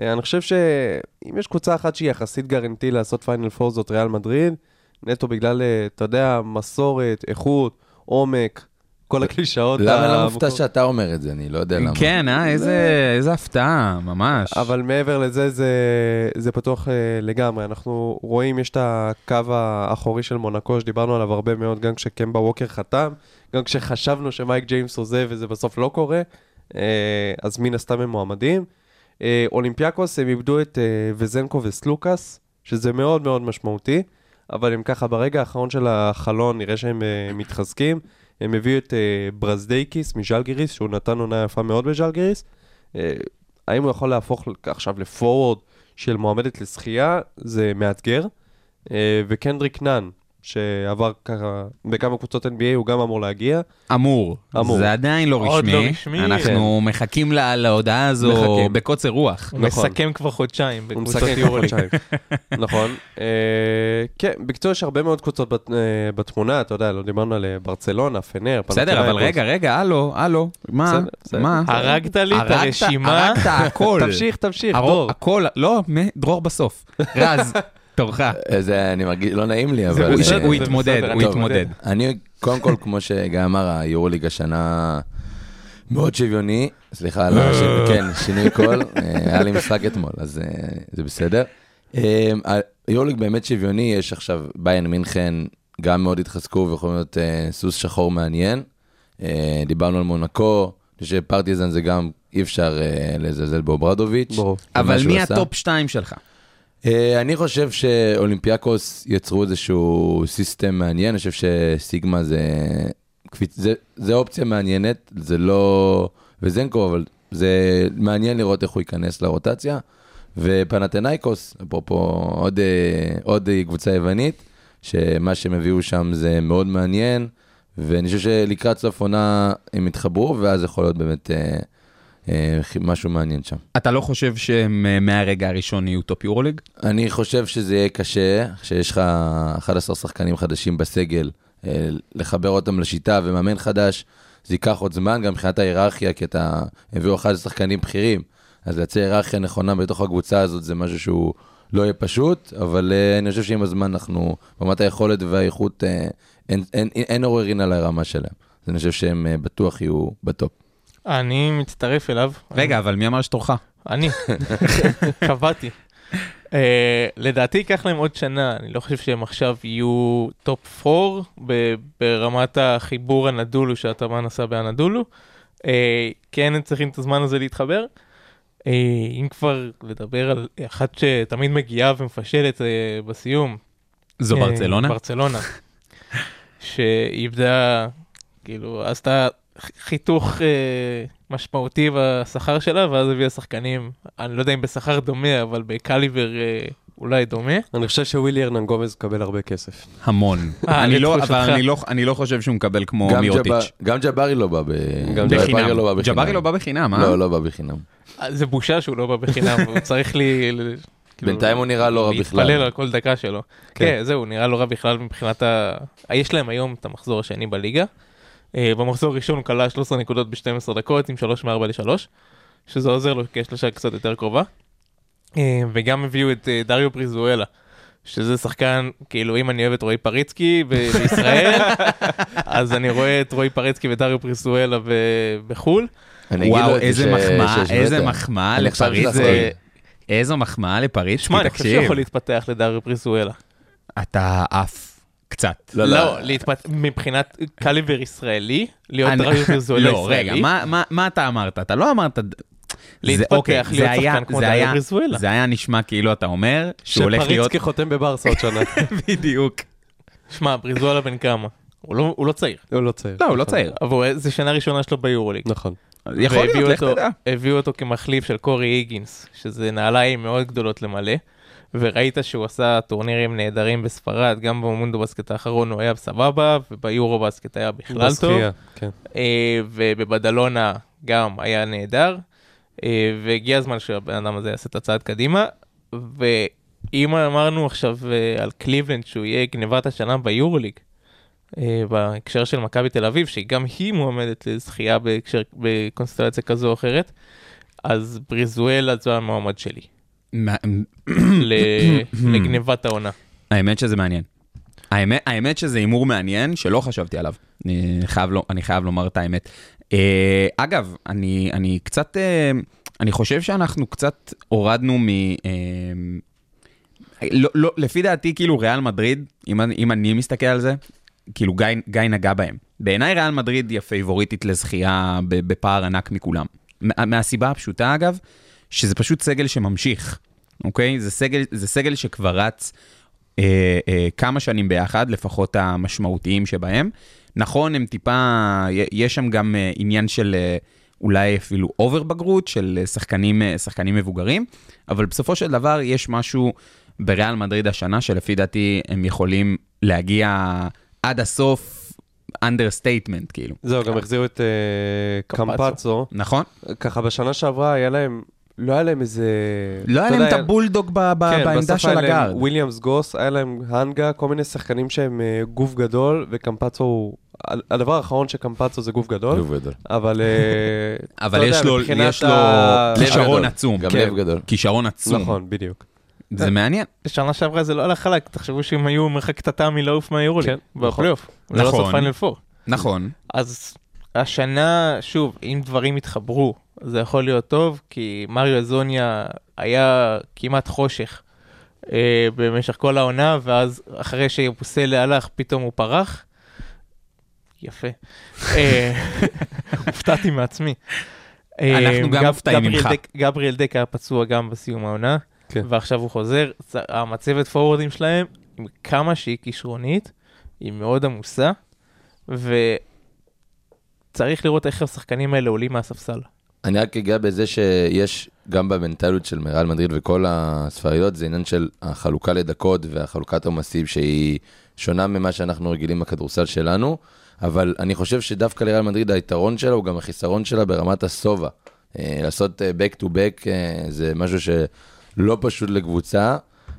S6: אה, אני חושב שאם יש קבוצה אחת שהיא יחסית guarantee לעשות פיינל פור זאת ריאל מדריד, נטו בגלל, אה, אתה יודע, מסורת, איכות, עומק, כל הקלישאות.
S7: למה לא. מופתע שאתה אומר את זה? אני לא יודע למה.
S4: כן, אה, איזה, איזה הפתעה, ממש.
S6: אבל מעבר לזה, זה, זה פתוח אה, לגמרי. אנחנו רואים, יש את הקו האחורי של מונקו, שדיברנו עליו הרבה מאוד, גם כשקמבה ווקר חתם, גם כשחשבנו שמייק ג'יימס עוזב וזה בסוף לא קורה, אה, אז מן הסתם הם מועמדים. אה, אולימפיאקוס, הם איבדו את אה, וזנקוב וסלוקאס, שזה מאוד מאוד משמעותי, אבל הם ככה ברגע האחרון של החלון, נראה שהם אה, מתחזקים. הם הביאו את אה, ברזדייקיס מז'לגיריס, שהוא נתן עונה יפה מאוד בז'לגיריס. אה, האם הוא יכול להפוך עכשיו לפורוורד של מועמדת לזכייה, זה מאתגר. אה, וקנדריק נאן, שעבר ככה בכמה קבוצות NBA, הוא גם אמור להגיע.
S4: אמור.
S6: אמור.
S4: זה עדיין לא
S5: עוד
S4: רשמי.
S5: לא רשמי.
S4: אנחנו מחכים לה- להודעה הזו
S6: מחכים.
S4: בקוצר רוח.
S5: הוא
S6: נכון.
S5: מסכם כבר חודשיים
S6: הוא משחק כבר. חודשיים. נכון. אה, כן, בקיצור יש הרבה מאוד קבוצות בת- אה, בתמונה, אתה יודע, לא דיברנו על אה, ברצלונה, פנר,
S4: בסדר, אבל. רגע, רגע, הלו, הלו. מה?
S6: בסדר, בסדר.
S4: מה?
S5: הרגת לי את הרשימה.
S4: הרגת הכל.
S6: תמשיך, תמשיך, דור.
S4: הכל, לא, דרור בסוף. רז, תורך.
S7: זה, אני מרגיש, לא נעים לי, אבל...
S4: הוא-
S5: זה
S4: יתמודד, הוא. יתמודד.
S7: אני, קודם כל, כמו שגיא אמר, היורוליג השנה מאוד שוויוני. סליחה על השינוי, כן, שינוי קול. אה, היה לי משחק אתמול, אז אה, זה בסדר. אה, היורוליג באמת שוויוני, יש עכשיו ביין מינכן, גם מאוד התחזקו ויכולים להיות אה, סוס שחור מעניין. אה, דיברנו על מונקו, אני חושב שפרטיזן זה גם, אי אפשר אה, לזלזל באוברדוביץ'.
S6: ברור.
S4: אבל מי.
S7: ה
S4: top 2 שלך?
S7: אה, אני חושב שאולימפיאקוס יצרו איזשהו system מעניין, אני חושב שסיקמה זה, זה, זה אופציה מעניינת, זה לא וזנקוב, אבל זה מעניין לראות איך הוא ייכנס לרוטציה. ופנאתינייקוס, אפרופו עוד, אה, עוד קבוצה יוונית, שמה שהם הביאו שם זה מאוד מעניין, ואני חושב שלקראת סוף עונה הם יתחברו, ואז יכול להיות באמת אה, משהו מעניין שם.
S4: אתה לא חושב שהם אה, מהרגע הראשון יהיו top יורוליג?
S7: אני חושב שזה יהיה קשה, שיש לך 11 שחקנים חדשים בסגל, אה, לחבר אותם לשיטה ומאמן חדש, זה ייקח עוד זמן, גם מבחינת ההיררכיה, כי אתה הביאו 11 שחקנים בכירים, אז לייצר היררכיה נכונה בתוך הקבוצה הזאת זה משהו שהוא לא יהיה פשוט, אבל אה, אני חושב שעם הזמן אנחנו, ברמת היכולת והאיכות, אה, אין, עוררין על הרמה שלהם. אז אני חושב שהם אה, בטוח יהיו ב top.
S5: אני מצטרף אליו.
S4: רגע, אבל מי אמר שתורך?
S5: אני, קבעתי. אה, לדעתי ייקח להם עוד שנה, אני לא חושב שהם עכשיו יהיו top 4 ב- ברמת החיבור האנאדולו שאטאמן עשה באנאדולו. אה, כן, הם צריכים את הזמן הזה להתחבר. אה, אם כבר לדבר על אחת שתמיד מגיעה ומפשלת בסיום.
S4: זו
S5: אה,
S4: ברצלונה?
S5: ברצלונה. שאיבדה, כאילו, עשתה חיתוך אה, משמעותי בשכר שלה, ואז הביאה שחקנים, אני לא יודע אם בשכר דומה, אבל בקליבר אה, אולי דומה.
S6: אני חושב שווילי הרנן גומז מקבל הרבה כסף.
S4: המון.
S5: אה,
S4: אני לא-. אבל אני לא- אני לא חושב שהוא מקבל כמו.
S7: ג'בא- גם ג'בארי לא בא ב...
S6: גם
S7: ג'בארי
S4: בחינם.
S7: לא בא בחינם.
S4: ג'בארי לא בא בחינם, אה?
S7: לא, לא בא בחינם.
S5: אה, זה בושה שהוא לא בא בחינם, הוא צריך לי... כאילו,
S7: בינתיים הוא נראה לא רע
S5: להתפלל
S7: בכלל.
S5: על כל דקה שלו. כן, זהו, הוא נראה לא רע בכלל מבחינת ה... יש להם היום את המחזור השני בליגה. אה, במחזור הראשון הוא כלל 13 נקודות ב-12 דקות עם 3 מ-4 ל-3, שזה עוזר לו כי יש לו שעה קצת יותר קרובה. אה, וגם הביאו את אה, דריו פריזואלה, שזה שחקן, כאילו, אם אני אוהב את רועי פריצקי בישראל, אז אני רואה את רועי פריצקי ודריו פריסואלה ב- בחו"ל.
S4: וואו, איזה מחמאה. איזה מחמאה לפריץ. איזו מחמאה לפריץ,
S5: שמע, אני חושב שהוא יכול להתפתח לדריו פריסואלה.
S4: אתה עף קצת.
S7: לא,
S5: לא, להתפת- מבחינת קליבר ישראלי, להיות
S4: אני-
S5: דריו פריסואלה
S4: לא, רגע,
S5: ישראלי,
S4: מה- מה- מה אתה אמרת? אתה לא אמרת...
S5: להתפתח,
S4: אוקיי,
S5: להיות
S4: זה היה-
S5: שחקן כמו
S4: היה-
S5: פריסואלה.
S4: זה היה נשמע כאילו אתה אומר שהוא הולך להיות...
S6: שפריצקי חותם בברסה עוד שנה.
S4: בדיוק.
S5: שמע, פריסואלה בן כמה? הוא לא- הוא לא צעיר,
S6: הוא לא צעיר.
S4: לא, הוא לא צעיר.
S5: אבל זה שנה ראשונה שלו ביורוליג.
S6: נכון.
S4: יכול להיות, לך
S5: אותו-
S4: תדע.
S5: הביאו אותו כמחליף של קורי היגינס, שזה נעליים מאוד גדולות למלא, וראית שהוא עשה טורנירים נהדרים בספרד, גם במונדו בסקט האחרון הוא היה סבבה, וביורו בסקט היה בכלל טוב,
S6: בשחייה, כן.
S5: אה, ובבדלונה גם היה נהדר, אה, והגיע הזמן שהבן אדם הזה יעשה את הצעד קדימה, ואם אמרנו עכשיו אה, על קליבלנד שהוא יהיה גנבת השנה ביורוליג, בהקשר של מכבי תל אביב, שגם היא מועמדת לזכייה בהקשר, בקונסטלציה כזו או אחרת, אז בריזואלה זו המועמד שלי, לגנבת העונה.
S4: האמת שזה מעניין. האמת, האמת שזה הימור מעניין שלא חשבתי עליו. אני חייב, לא, אני חייב לומר את האמת. אה, אגב, אני, אני קצת, אה, אני חושב שאנחנו קצת הורדנו מ... אה, לא, לא, לפי דעתי, כאילו ריאל מדריד, אם, אם אני מסתכל על זה, כאילו גיא, גיא נגע בהם. בעיניי ריאל מדריד היא הפייבוריטית לזכייה בפער ענק מכולם. מה- מהסיבה הפשוטה, אגב, שזה פשוט סגל שממשיך, אוקיי? זה סגל, זה סגל שכבר רץ אה, אה, כמה שנים ביחד, לפחות המשמעותיים שבהם. נכון, הם טיפה, יש שם גם אה, עניין של אה, אולי אפילו over בגרות של אה, שחקנים, אה, שחקנים מבוגרים, אבל בסופו של דבר יש משהו בריאל מדריד השנה, שלפי דעתי הם יכולים להגיע עד הסוף, understatement, כאילו.
S6: זהו, גם החזירו את אה.
S5: קמפצו.
S4: נכון?
S6: ככה בשנה שעברה היה להם, לא היה להם איזה...
S4: לא היה להם את הבולדוג
S6: כן,
S4: בעמדה
S6: בסוף
S4: של
S6: היה להם
S4: הגארד.
S6: וויליאמס גוס, היה להם הנגה, כל מיני שחקנים שהם אה, גוף גדול, וקמפצו הוא... הדבר האחרון שקמפצו זה גוף גדול,
S7: לב גדול.
S6: אבל... אה,
S4: אבל יש לו, כישרון. עצום.
S7: גם
S4: כן.
S7: לב גדול.
S4: כישרון עצום.
S6: נכון, בדיוק.
S4: זה מעניין.
S5: שנה שעברה זה לא הלך חלק, תחשבו שהם היו מרחק קטטה מלעוף מהיורוליג,
S6: כן,
S5: בפלייאוף, לא
S4: נכון.
S5: פור.
S4: נכון.
S5: אז השנה, שוב, אם דברים יתחברו, זה יכול להיות טוב, כי מריו אזוניה היה כמעט חושך אה, במשך כל העונה, ואז אחרי שיבוסלה הלך, פתאום הוא פרח. יפה. אה, הופתעתי מעצמי. אה,
S4: אנחנו גם מופתעים ממך.
S5: גבריאל דק היה פצוע גם בסיום העונה,
S6: כן.
S5: ועכשיו הוא חוזר. המצבת פורורדים שלהם, עם כמה שהיא כישרונית, היא מאוד עמוסה, וצריך לראות איך השחקנים האלה עולים מהספסל.
S7: אני רק אגע בזה שיש גם במנטליות של ריאל מדריד וכל הספריות, זה עניין של החלוקה לדקות והחלוקת עומסים שהיא שונה ממה שאנחנו רגילים בכדורסל שלנו, אבל אני חושב שדווקא לריאל מדריד היתרון שלה הוא גם החיסרון שלה ברמת השובע. אה, לעשות אה, back to back אה, זה משהו שלא פשוט לקבוצה.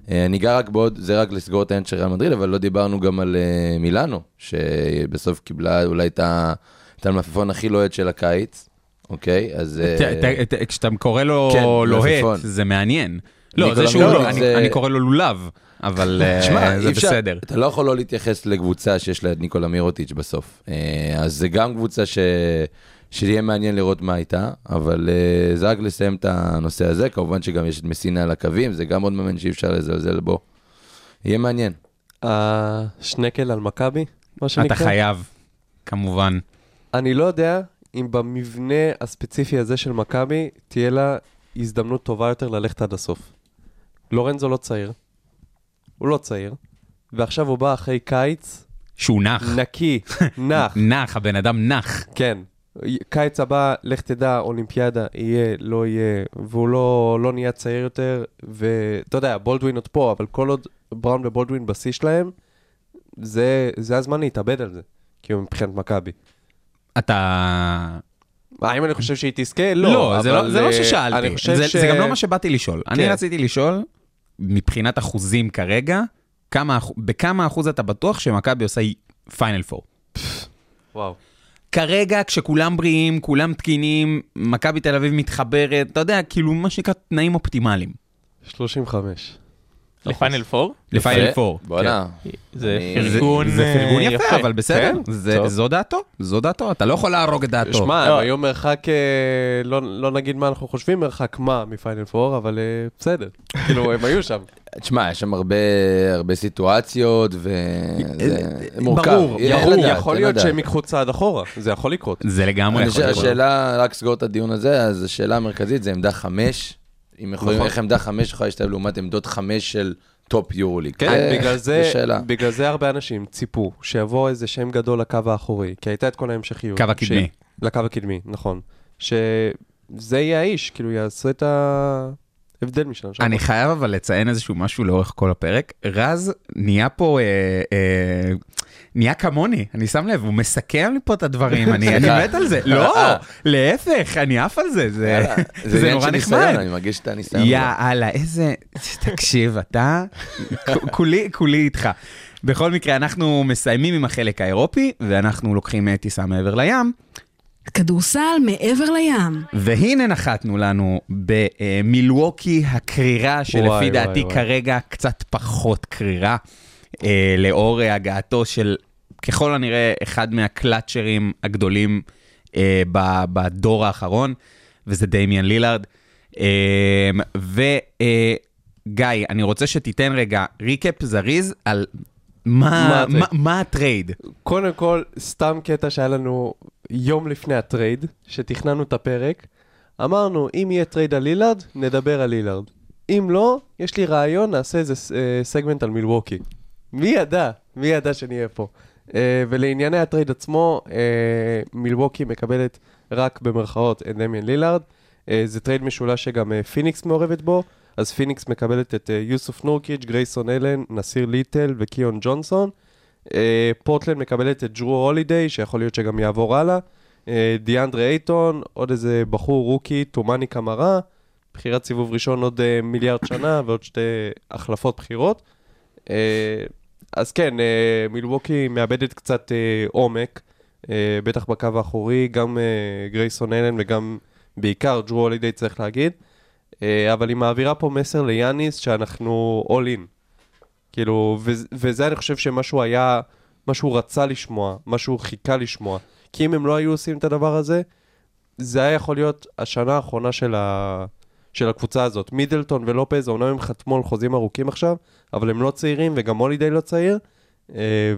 S7: אני אגע רק בעוד, זה רק לסגור את העניין של ריאל מדריד, אבל לא דיברנו גם על מילאנו, שבסוף קיבלה אולי את ה- את המלפפון הכי לוהט של הקיץ. אוקיי, אז... אה,
S4: כשאתה קורא לו
S7: כן,
S4: לוהט. זה מעניין. לא, זה שהוא,
S7: מירוטיץ'
S4: אני- קורא לו לולב, אבל אה, זה בסדר.
S7: אתה לא יכול לא להתייחס לקבוצה שיש לה את ניקולה מירוטיץ' בסוף. אה, אז זה גם קבוצה ש... שיהיה מעניין לראות מה הייתה, אבל אה, זה רק לסיים את הנושא הזה, כמובן שגם יש את מסינה על הקווים, זה גם עוד מאמן שאי אפשר לזלזל בו. יהיה מעניין.
S6: השנקל על מכבי, מה שנקרא.
S4: אתה חייב, כמובן.
S6: אני לא יודע אם במבנה הספציפי הזה של מכבי תהיה לה הזדמנות טובה יותר ללכת עד הסוף. לורנזו לא צעיר, הוא לא צעיר, ועכשיו הוא בא אחרי קיץ
S4: שהוא נח.
S6: נקי, נח,
S4: נח, הבן אדם נח.
S6: כן. קיץ הבא, לך תדע, אולימפיאדה, יהיה, לא יהיה, והוא לא, לא נהיה צעיר יותר, ואתה יודע, בולדווין עוד פה, אבל כל עוד בראון ובולדווין בשיא שלהם, זה, זה הזמן להתאבד על זה, כאילו מבחינת מכבי.
S4: אתה...
S6: האם אני חושב שהיא תזכה? לא.
S4: לא, זה לא- זה לא
S6: אה,
S4: ששאלתי.
S6: אני חושב
S4: זה
S6: ש...
S4: זה גם לא מה שבאתי לשאול. אני
S6: כן.
S4: רציתי לשאול, מבחינת אחוזים כרגע, כמה בכמה אחוז אתה בטוח שמכבי עושה פיינל פור?
S6: וואו.
S4: כרגע, כשכולם בריאים, כולם תקינים, מכבי תל אביב מתחברת, אתה יודע, כאילו, מה שנקרא תנאים אופטימליים.
S6: 35.
S5: לפיינל פור?
S4: לפיינל
S7: יפה.
S4: פור.
S7: בואנה.
S5: זה
S7: אני-
S5: פרגון
S4: זה פרגון
S5: אה,
S4: יפה, אבל בסדר,
S6: כן?
S4: זה-. זו דעתו, זו דעתו, אתה לא יכול להרוג את דעתו.
S6: שמע,
S5: לא.
S6: היו מרחק, אה, לא- לא נגיד מה אנחנו חושבים, מרחק מה מפיינל פור, אבל אה, בסדר. כאילו, הם היו שם.
S7: תשמע, יש שם הרבה, סיטואציות, וזה מורכב.
S4: ברור,
S6: יכול להיות. שהם ייקחו צעד אחורה, זה יכול לקרות.
S4: זה לגמרי
S7: אני
S4: יכול לקרות.
S7: שהשאלה, רק לסגור את הדיון הזה, אז השאלה המרכזית זה עמדה חמש. אם יכולים,
S6: נכון.
S7: איך עמדה חמש יכולה להשתלב לעומת עמדות חמש של top יורוליג.
S6: כן, בגלל זה. בגלל זה הרבה אנשים ציפו שיבוא איזה שם גדול לקו האחורי, כי הייתה את כל ההמשכיות.
S4: קו הקדמי.
S6: ש- לקו הקדמי, נכון. שזה יהיה האיש, כאילו יעשה את ההבדל משלנו. שם.
S4: אני חייב אבל לציין איזשהו משהו לאורך כל הפרק. רז נהיה פה, אה, אה, נהיה כמוני, אני שם לב, הוא מסכם לי פה את הדברים, אני אני מת על זה. לא, להפך, אני עף על זה, זה נורא נחמד.
S7: אני מרגיש את הניסיון.
S4: יאללה, איזה... תקשיב, אתה... כולי, כולי איתך. בכל מקרה, אנחנו מסיימים עם החלק האירופי, ואנחנו לוקחים אה, טיסה מעבר לים,
S3: כדורסל מעבר לים.
S4: והנה נחתנו לנו במילווקי הקרירה, שלפי דעתי. כרגע קצת פחות קרירה, אה, לאור אה, הגעתו של ככל הנראה אחד מהקלאצ'רים הגדולים אה, בדור האחרון, וזה דמיאן לילארד. אה, וגיא, אני רוצה שתיתן רגע recap זריז על מה,
S6: מה?
S4: מה, מה הטרייד.
S6: קודם כל, סתם קטע שהיה לנו יום לפני הטרייד, שתכננו את הפרק, אמרנו, אם יהיה טרייד על לילארד, נדבר על לילארד. אם לא, יש לי רעיון, נעשה איזה אה, סגמנט על מילווקי. מי ידע? מי ידע שנהיה פה? אה, ולענייני הטרייד עצמו, אה, מילווקי מקבלת רק במרכאות את דמיאן לילארד. אה, זה טרייד משולש שגם פיניקס מעורבת בו, אז פיניקס מקבלת את יוסוף נורקיץ', גרייסון אלן, נסיר ליטל וקיון ג'ונסון. פורטלנד מקבלת את ג'רו הולידיי, שיכול להיות שגם יעבור הלאה. אה, דיאנדרה אייטון, עוד איזה בחור rookie, טומאני קמרה. בחירת סיבוב ראשון עוד מיליארד שנה ועוד שתי החלפות בחירות. אז כן, אה, מילווקי מאבדת קצת אה, עומק, אה, בטח בקו האחורי, גם גרייסון אלן וגם בעיקר ג'רו הולידיי צריך להגיד. אבל היא מעבירה פה מסר ליאניס שאנחנו all in. כאילו, ו- וזה אני חושב שמה שהוא היה, מה שהוא רצה לשמוע, מה שהוא חיכה לשמוע. כי אם הם לא היו עושים את הדבר הזה, זה היה יכול להיות השנה האחרונה של, ה... של הקבוצה הזאת. מידלטון ולופז, אמנם הם חתמו על חוזים ארוכים עכשיו, אבל הם לא צעירים וגם הולידיי לא צעיר, אה,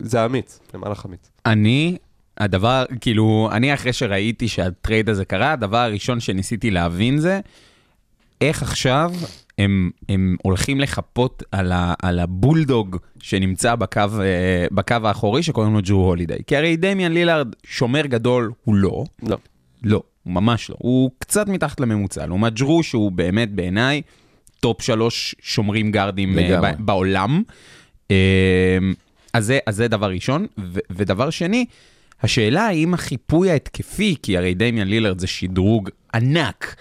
S6: וזה אמיץ, זה מהלך אמיץ.
S4: אני, הדבר, כאילו, אני אחרי שראיתי שהטרייד הזה קרה, הדבר הראשון שניסיתי להבין זה, איך עכשיו הם, הם הולכים לחפות על, ה, על הבולדוג שנמצא בקו, אה, בקו האחורי שקוראים לו ג'רו הולידיי. כי הרי דמיאן לילארד שומר גדול הוא לא,
S6: לא.
S4: לא, ממש לא. הוא קצת מתחת לממוצע, לעומת ג'רו שהוא באמת בעיניי top שלוש שומרים גארדים. ב- בעולם. אה, אז זה, אז זה דבר ראשון. ו- ודבר שני, השאלה האם החיפוי ההתקפי, כי הרי דמיאן לילארד זה שדרוג ענק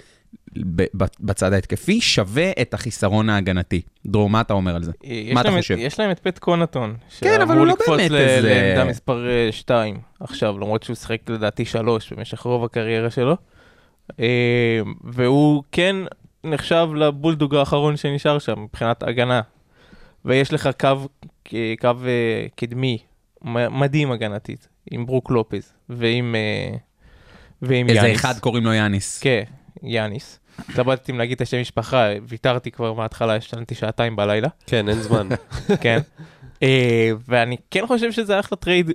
S4: בצד ההתקפי, שווה את החיסרון ההגנתי. דרור, מה אתה אומר על זה?
S5: יש
S4: מה אתה חושב?
S5: יש להם את פט קונטון.
S4: כן, אבל הוא לא באמת איזה-
S5: לעמדה מספר 2 עכשיו, למרות שהוא שיחק לדעתי 3 במשך רוב הקריירה שלו. אה, והוא כן נחשב לבולדוג האחרון שנשאר שם מבחינת הגנה. ויש לך קו, קו אה, קדמי מדהים הגנתית, עם ברוק לופז ועם, אה, ועם
S4: איזה
S5: יאניס.
S4: אחד קוראים לו יאניס.
S5: כן, יאניס. התלבטתי אם להגיד את השם משפחה, ויתרתי כבר מההתחלה, ישנתי שעתיים בלילה.
S6: כן, אין זמן.
S5: כן. אה, ואני כן חושב שזה אחלה טרייד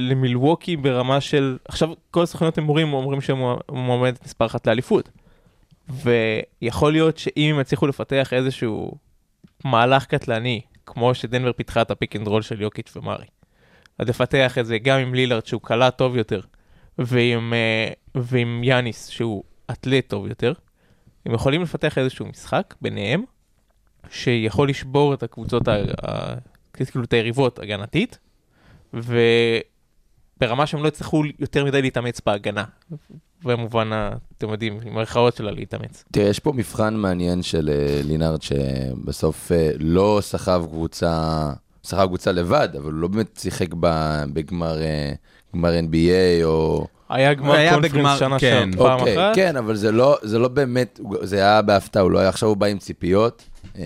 S5: למילווקי ברמה של, עכשיו כל סוכניות הימורים אומרים שהוא מועמדת מספר אחת לאליפות. ויכול להיות שאם הם יצליחו לפתח איזשהו מהלך קטלני, כמו שדנבר פיתחה את ה pick and roll של יוקיץ' ומרי. אז לפתח את זה גם עם לילארד שהוא קלע טוב יותר, ועם, אה, ועם יאניס שהוא אתלט טוב יותר, הם יכולים לפתח איזשהו משחק ביניהם, שיכול לשבור את הקבוצות, ה- ה- כאילו את היריבות הגנתית, וברמה שהם לא יצטרכו יותר מדי להתאמץ בהגנה. במובן, אתם יודעים, עם הערכאות שלה להתאמץ.
S7: תראה, יש פה מבחן מעניין של אה, לינארד, שבסוף אה, לא סחב קבוצה, סחב קבוצה לבד, אבל הוא לא באמת שיחק בגמר אה, NBA או...
S5: היה גמר
S4: היה
S5: קונפרנס
S4: בגמר-
S5: שנה
S4: כן.
S5: שם פעם
S7: אוקיי,
S5: אחת.
S7: כן, אבל זה לא, זה לא באמת, זה היה בהפתעה, הוא לא היה, עכשיו הוא בא עם ציפיות. אה,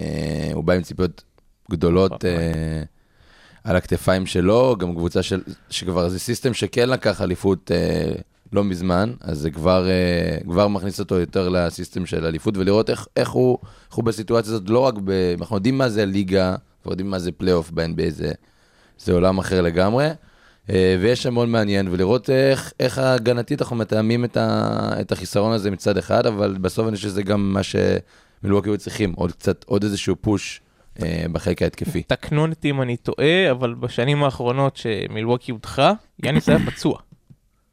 S7: הוא בא עם ציפיות גדולות אה, על הכתפיים שלו, גם קבוצה של, שכבר זה system שכן לקח אליפות אה, לא מזמן, אז זה כבר, אה, כבר מכניס אותו יותר ל system של אליפות, ולראות איך, איך, הוא, איך הוא בסיטואציה הזאת, לא רק ב... אנחנו יודעים מה זה ליגה, אנחנו יודעים מה זה פלייאוף ב-NBA, זה, זה עולם אחר לגמרי. אה, ויש המון מעניין, ולראות איך, איך הגנתית אנחנו מתאמים את, ה, את החיסרון הזה מצד אחד, אבל בסוף אני חושב שזה גם מה שמילווקי היו צריכים, עוד קצת, עוד איזשהו פוש אה, בחלק ההתקפי.
S5: תקנו אותי אם אני טועה, אבל בשנים האחרונות שמילווקי הודחה, יאניס היה פצוע.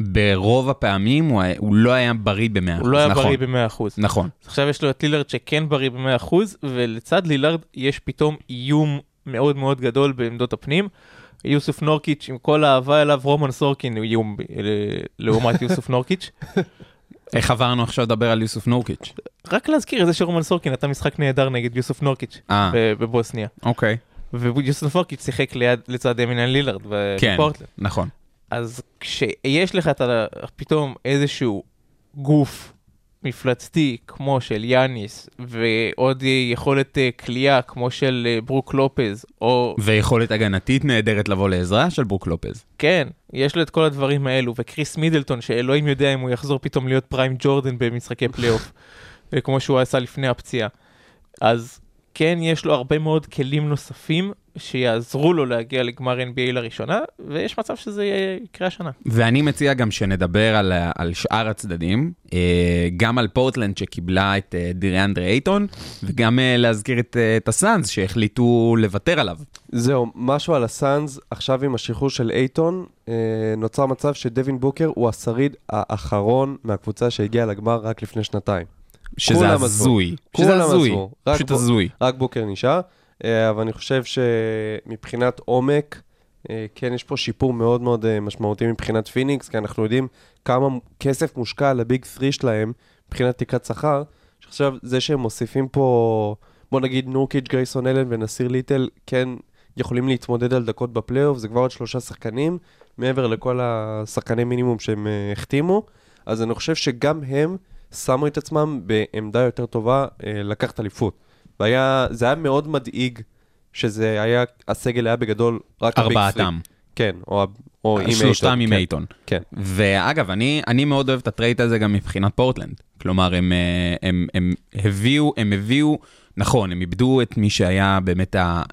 S4: ברוב הפעמים הוא, היה- הוא לא היה בריא ב-100%.
S5: הוא לא היה
S4: נכון,
S5: בריא ב-100%.
S4: נכון.
S5: עכשיו יש לו את לילארד שכן בריא ב-100%, ולצד לילארד יש פתאום איום מאוד מאוד גדול בעמדות הפנים. יוסוף נורקיץ', עם כל האהבה אליו, רומן סורקין הוא איום לעומת יוסוף נורקיץ'.
S4: איך עברנו עכשיו לדבר על יוסוף נורקיץ'?
S5: רק להזכיר את זה שרומן סורקין נתן משחק נהדר נגד יוסוף נורקיץ'
S4: אה.
S5: בבוסניה.
S4: אוקיי.
S5: ויוסוף נורקיץ' שיחק ליד, לצד אמינן לילארד
S4: כן,
S5: בפורטלנד.
S4: נכון.
S5: אז כשיש לך. פתאום איזשהו גוף מפלצתי כמו של יאניס, ועוד יכולת אה, כליאה כמו של אה, ברוק לופז, או
S4: ויכולת הגנתית נהדרת לבוא לעזרה של ברוק לופז.
S5: כן, יש לו את כל הדברים האלו, וקריס מידלטון, שאלוהים יודע אם הוא יחזור פתאום להיות prime ג'ורדן במשחקי פלייאוף, אה, כמו שהוא עשה לפני הפציעה. אז כן, יש לו הרבה מאוד כלים נוספים שיעזרו לו להגיע לגמר NBA לראשונה, ויש מצב שזה יקרה השנה.
S4: ואני מציע גם שנדבר על, על שאר הצדדים, אה, גם על פורטלנד שקיבלה את אה, דיריאנדרה אייטון, וגם אה, להזכיר את, את הסאנס שהחליטו לוותר עליו.
S6: זהו, משהו על הסאנז, עכשיו עם השחרור של אייטון, נוצר מצב שדווין בוקר הוא השריד האחרון מהקבוצה שהגיעה לגמר רק לפני שנתיים.
S4: שזה. הזוי. שזה הזוי. פשוט הזוי.
S6: רק בוקר נשאר, אבל אני חושב שמבחינת עומק, אה, כן, יש פה שיפור מאוד מאוד אה, משמעותי מבחינת פיניקס, כי אנחנו יודעים כמה כסף מושקע על הביג 3 שלהם מבחינת תקרת שכר, שעכשיו זה שהם מוסיפים פה, בוא נגיד נורקיץ', גרייסון אלן ונסיר ליטל, כן יכולים להתמודד על דקות בפלייאוף, זה כבר עוד שלושה שחקנים, מעבר לכל השחקני מינימום שהם אה, החתימו, אז אני חושב שגם הם שמו את עצמם בעמדה יותר טובה אה, לקחת אליפות. והיה, זה היה מאוד מדאיג שזה היה, הסגל היה בגדול רק הביג
S4: ארבעתם.
S6: פרי. כן, או, או עם אייטון.
S4: שלושתם עם
S6: כן.
S4: אייטון.
S6: כן.
S4: ואגב, אני, אני מאוד אוהב את ה trade הזה גם מבחינת פורטלנד. כלומר, הם, אה, הם, הם הביאו, הם הביאו, נכון, הם איבדו את מי שהיה באמת אה,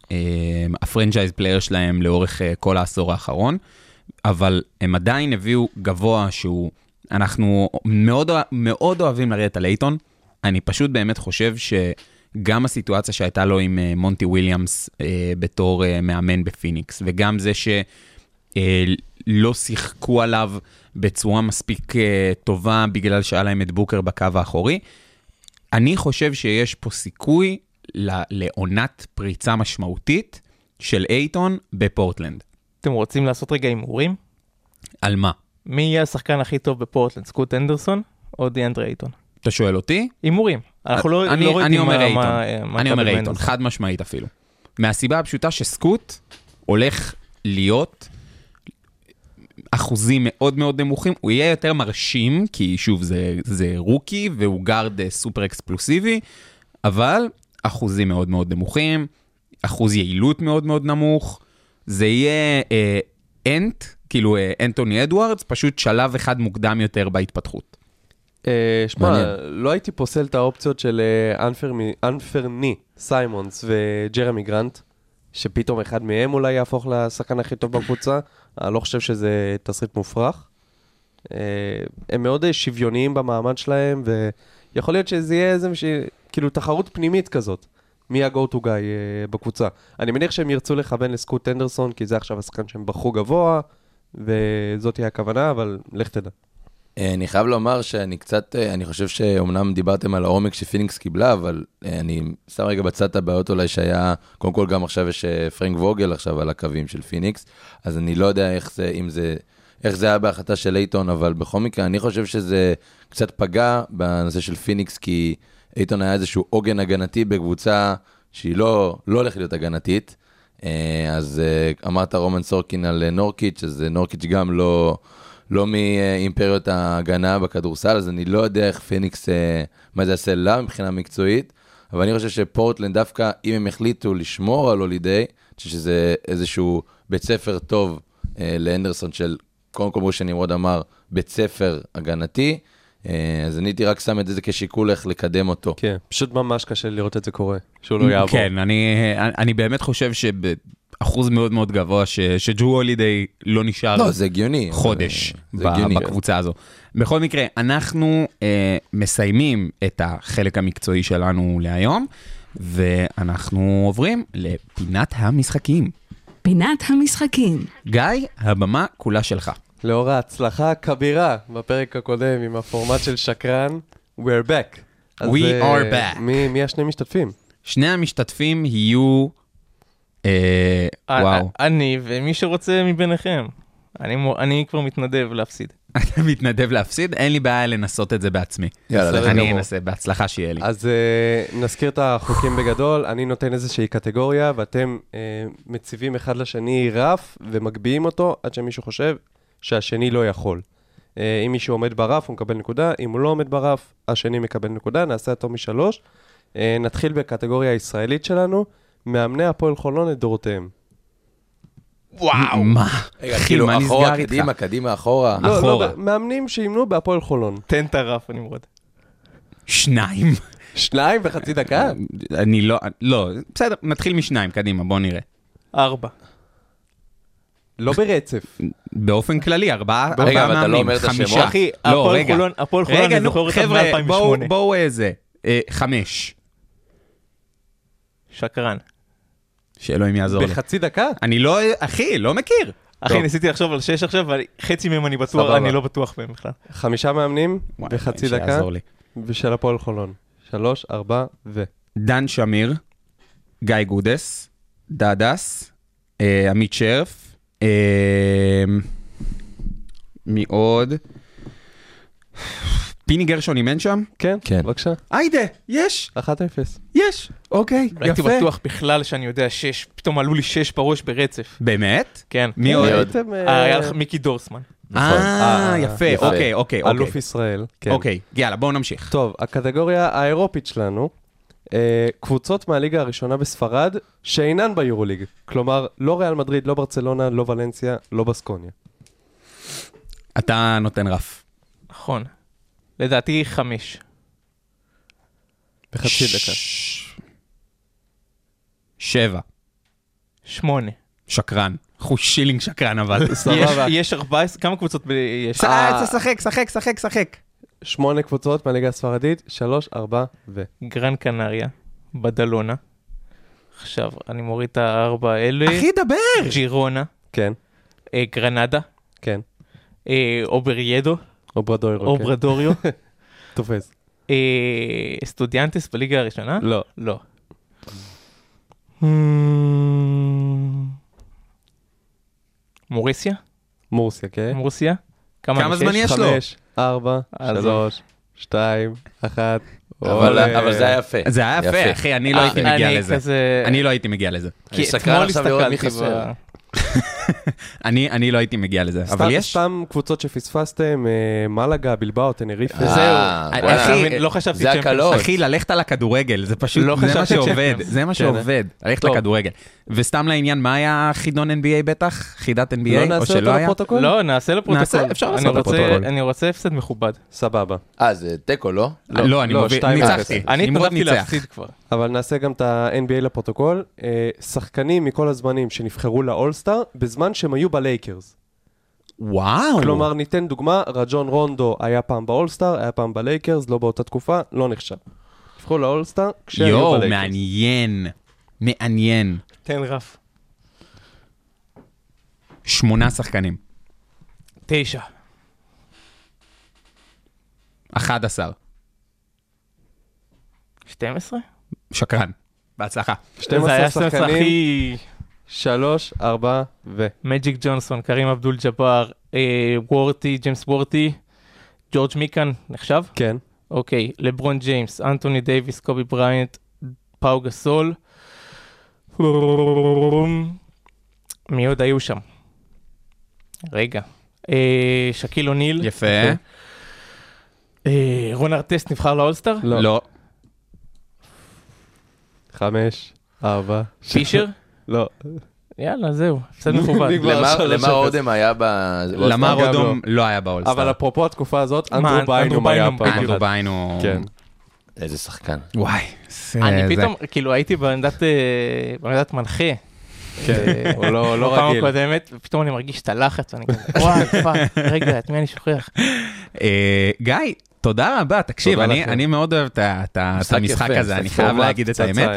S4: ה franchise player שלהם לאורך אה, כל העשור האחרון, אבל הם עדיין הביאו גבוה שהוא, אנחנו מאוד, מאוד אוהבים לרדת על אייטון. אני פשוט באמת חושב שגם הסיטואציה שהייתה לו עם אה, מונטי וויליאמס אה, בתור אה, מאמן בפיניקס, וגם זה ש... אה, לא שיחקו עליו בצורה מספיק טובה בגלל שהיה להם את בוקר בקו האחורי. אני חושב שיש פה סיכוי לעונת פריצה משמעותית של אייטון בפורטלנד.
S5: אתם רוצים לעשות רגע הימורים?
S4: על מה?
S5: מי יהיה השחקן הכי טוב בפורטלנד, סקוט אנדרסון או דיאנדרה אייטון?
S4: אתה שואל אותי?
S5: הימורים. אנחנו לא,
S4: אני,
S5: לא
S4: אני אומר אייטון. אני אומר אייטון. חד משמעית אפילו. מהסיבה הפשוטה שסקוט הולך להיות אחוזים מאוד מאוד נמוכים, הוא יהיה יותר מרשים, כי שוב, זה, זה רוקי והוא גארד אה, סופר אקספלוסיבי, אבל אחוזים מאוד מאוד נמוכים, אחוז יעילות מאוד מאוד נמוך, זה יהיה אה, אנט, כאילו אה, אנטוני אדוארדס, פשוט שלב אחד מוקדם יותר בהתפתחות.
S6: אה, שמע. לא הייתי פוסל את האופציות של אה, אנפרני סיימונס וג'רמי גרנט, שפתאום אחד מהם אולי יהפוך לשחקן הכי טוב בקבוצה. אני לא חושב שזה תסריט מופרך. אה, הם מאוד אה, שוויוניים במעמד שלהם, ויכול להיות שזה יהיה איזה. כאילו תחרות פנימית כזאת. מי ה-go to guy אה, בקבוצה. אני מניח שהם ירצו לכוון לסקוט הנדרסון, כי זה עכשיו השחקן שהם בחרו גבוה, וזאת תהיה הכוונה, אבל לך תדע.
S7: אה, אני חייב לומר שאני קצת, אה, אני חושב שאומנם דיברתם על העומק שפיניקס קיבלה, אבל אה, אני שם רגע בצד את הבעיות אולי שהיה, קודם כל גם עכשיו יש פרנק ווגל עכשיו על הקווים של פיניקס, אז אני לא יודע איך זה, אם זה, איך זה היה בהחלטה של אייטון, אבל בכל מקרה, אני חושב שזה קצת פגע בנושא של פיניקס, כי אייטון היה איזשהו עוגן הגנתי בקבוצה שהיא לא, לא הולכת להיות הגנתית. אז אמרת רומן סורקין על נורקיץ', אז נורקיץ' גם לא, לא מאימפריות ההגנה בכדורסל, אז אני לא יודע איך פיניקס, אה, מה זה יעשה לה מבחינה מקצועית, אבל אני חושב שפורטלנד דווקא, אם הם החליטו לשמור על הולידיי, אני חושב שזה איזשהו בית ספר טוב אה, לאנדרסון של, קודם כל, כמו שנמרוד אמר, בית ספר הגנתי, אה, אז אני הייתי רק שם את זה כשיקול איך לקדם אותו.
S6: כן, פשוט ממש קשה לראות את זה קורה, שהוא לא יעבור.
S4: כן, אני, אני באמת חושב שבאחוז מאוד מאוד גבוה ש, שג'רו הולידיי לא נשאר
S7: לא, זה הגיוני.
S4: חודש
S7: זה
S4: ב-
S7: הגיוני.
S4: בקבוצה הזו. בכל מקרה, אנחנו אה, מסיימים את החלק המקצועי שלנו להיום, ואנחנו עוברים לפינת המשחקים.
S3: פינת המשחקים.
S4: גיא, הבמה כולה שלך.
S6: לאור ההצלחה הכבירה בפרק הקודם עם הפורמט של שקרן, we're back.
S4: We
S6: אה,
S4: are back.
S6: מי, מי השני משתתפים?
S4: שני המשתתפים יהיו... אה, וואו,
S5: אני ומי שרוצה מביניכם. אני אני כבר מתנדב להפסיד.
S4: אתה מתנדב להפסיד? אין לי בעיה לנסות את זה בעצמי.
S7: יאללה.
S4: אני. אנסה, בהצלחה שיהיה לי.
S6: אז uh, נזכיר את החוקים בגדול, אני נותן איזושהי קטגוריה ואתם uh, מציבים אחד לשני רף ומגביהים אותו עד שמישהו חושב שהשני לא יכול. Uh, אם מישהו עומד ברף הוא מקבל נקודה, אם הוא לא עומד ברף השני מקבל נקודה, נעשה אותו משלוש. Uh, נתחיל בקטגוריה הישראלית שלנו, מאמני הפועל חולון לדורותיהם.
S4: וואו. מה?
S7: רגע, כאילו,
S4: מה נסגר
S7: אחורה,
S4: איתך?
S7: קדימה, קדימה, אחורה.
S6: לא,
S4: אחורה.
S6: לא, מאמנים שאימנו בהפועל חולון.
S5: תן את הרף, אני מורד.
S4: שניים.
S6: שניים בחצי דקה?
S4: אני לא, לא, בסדר, נתחיל משניים, קדימה, בוא נראה.
S5: ארבע.
S6: לא ברצף.
S4: באופן כללי, ארבעה
S7: רגע,
S4: ארבעה
S7: אבל אתה לא
S4: מאמנים,
S7: אומר את השמות?
S4: חמישה.
S5: אחי,
S4: לא,
S5: הפועל
S4: רגע.
S5: חולון, הפועל חולון,
S4: רגע,
S5: אני זוכר אותם
S4: חבר'ה, בואו,
S5: מ-2008.
S4: בואו איזה, אה, חמש.
S5: שקרן.
S4: שאלוהים יעזור לי.
S6: בחצי דקה?
S4: אני לא, אחי, לא מכיר.
S5: אחי. ניסיתי לחשוב על שש עכשיו, אבל חצי מהם אני בטוח. אני לא בטוח בהם בכלל.
S6: חמישה מאמנים בחצי דקה. ושל הפועל חולון. שלוש, ארבע ו...
S4: דן שמיר, גיא גודס, דדס, אה, עמית שרף, אה, מי עוד? פיני גרשון אין שם?
S6: כן,
S7: כן.
S6: בבקשה.
S4: היידה, יש,
S6: 1-0.
S4: יש, אוקיי,
S5: לא הייתי
S4: יפה.
S5: בטוח בכלל שאני יודע שש, פתאום עלו לי שש בראש ברצף.
S4: באמת?
S5: כן.
S4: מי עוד?
S6: הייתם, אה,
S5: היה לך מיקי דורסמן.
S4: אה,
S6: אה,
S4: יפה,
S7: יפה.
S4: אוקיי, אוקיי,
S6: אלוף
S4: אוקיי.
S6: ישראל. כן.
S4: אוקיי, יאללה, בואו נמשיך.
S6: טוב, הקטגוריה האירופית שלנו, אה, קבוצות מהליגה הראשונה בספרד שאינן ביורוליג. כלומר, לא ריאל מדריד, לא ברצלונה, לא ולנסיה, לא בסקוניה.
S4: אתה נותן רף.
S5: נכון. לדעתי חמש.
S6: בחצי דקה.
S4: שבע.
S5: שמונה.
S4: שקרן. אחוז שילינג שקרן אבל.
S5: יש-
S6: סבבה.
S5: יש 14, כמה קבוצות יש?
S6: אה.
S4: שחק, שחק, שחק, שחק.
S6: שמונה קבוצות מהליגה הספרדית, שלוש, ארבע ו...
S5: גרן קנריה, בדלונה. עכשיו, אני מוריד את הארבע האלה.
S4: אחי, דבר!
S5: ג'ירונה,
S6: כן,
S5: אה, גרנדה,
S6: כן.
S5: אה, אובריידו,
S6: אוברדוירו, כן.
S5: אוברדוריו,
S6: תופס.
S5: אה, אסטודיאנטס בליגה הראשונה?
S6: לא.
S5: לא. מוריסיה?
S6: מורסיה, כן?
S5: מורסיה?
S4: כמה זמן? יש לו?
S6: חמש, ארבע, שלוש, שתיים, אחת.
S7: אבל זה היה יפה.
S4: זה היה יפה, אחי, אני לא הייתי
S5: אה,
S4: מגיע
S5: אני
S4: לזה. אני לא הייתי מגיע לזה.
S5: כי
S7: אני סקרן
S5: אתמול
S7: עכשיו לראות מי
S5: הסתכלתי
S7: חסר.
S4: אני אני לא הייתי מגיע לזה. אבל יש...
S6: סתם קבוצות שפספסתם, אה, מלאגה, בלבאו, טנריפה.
S7: אה,
S4: אחי,
S7: וואלה.
S5: אתה מבין? לא חשבתי
S7: זה. הקלות.
S4: אחי, ללכת על הכדורגל, זה פשוט,
S5: לא
S4: זה מה שעובד. זה מה שעובד, ללכת
S6: טוב.
S4: לכדורגל. וסתם לעניין, מה היה חידון NBA בטח? חידת NBA?
S6: לא
S4: או
S6: נעשה
S4: שלא
S6: אותו
S4: היה?
S6: לפרוטוקול?
S5: לא, נעשה לפרוטוקול.
S4: נעשה, אפשר לעשות לפרוטוקול.
S5: אני רוצה הפסד מכובד.
S6: סבבה.
S7: אה, זה תיקו, לא?
S4: לא, אני
S6: לא.
S4: ניצחתי.
S5: אני התנדבתי. להפסיד כבר.
S6: אבל נעשה גם את ה-NBA לפרוטוקול. אה, שחקנים מכל הזמנים שנבחרו לאולסטאר בזמן שהם היו בלייקרס.
S4: וואו.
S6: כלומר, ניתן דוגמה, רג'ון רונדו היה פעם באולסטאר, היה פעם בלייקרס, לא באותה תקופה, לא נחשב. נבחרו לאולסטאר כשהיו
S4: יואו,
S6: בלייקרס.
S4: מעניין. מעניין.
S5: תן רף.
S4: שמונה שחקנים.
S5: תשע.
S4: 11.
S5: 12?
S4: שקרן. בהצלחה.
S6: 12
S5: זה היה 12
S6: שחקנים,
S5: הכי...
S6: שלוש, ארבע ו...
S5: מג'יק ג'ונסון, קרים אבדול ג'באר, אה, וורת'י, ג'יימס וורת'י, ג'ורג' מיקן, נחשב?
S6: כן.
S5: אוקיי, לברון ג'יימס, אנטוני דייוויס, קובי בריינט, פאו גסול. מי עוד היו שם? רגע. אה, שקיל אוניל.
S4: יפה.
S5: אה, רון ארטסט נבחר לאולסטאר?
S6: לא.
S4: לא.
S6: חמש, ארבע.
S5: פישר?
S6: לא.
S5: יאללה, זהו, הפסד מכובד.
S7: למה- למה. אודם היה ב...
S4: למר
S6: גם
S4: אודום לא היה באולסטאר.
S6: אבל אפרופו התקופה הזאת, אנדרו ביינום היה
S5: ביינום,
S6: פעם
S5: בדיוק.
S4: אנדרו
S6: אחת.
S4: ביינו...
S6: כן.
S7: איזה שחקן.
S4: וואי.
S5: אני פתאום, כאילו הייתי בעמדת אה, מנחה.
S6: כן,
S5: אה,
S6: הוא לא לא
S5: בפעם
S6: רגיל.
S5: הקודמת, ופתאום אני מרגיש את הלחץ, ואני כזה, וואי, fuck, רגע, את מי אני שוכח?
S4: אה, גיא, תודה רבה, תקשיב,
S6: תודה
S4: אני. אני מאוד אוהב את את המשחק
S7: יפה,
S4: הזה, אני חייב להגיד את האמת.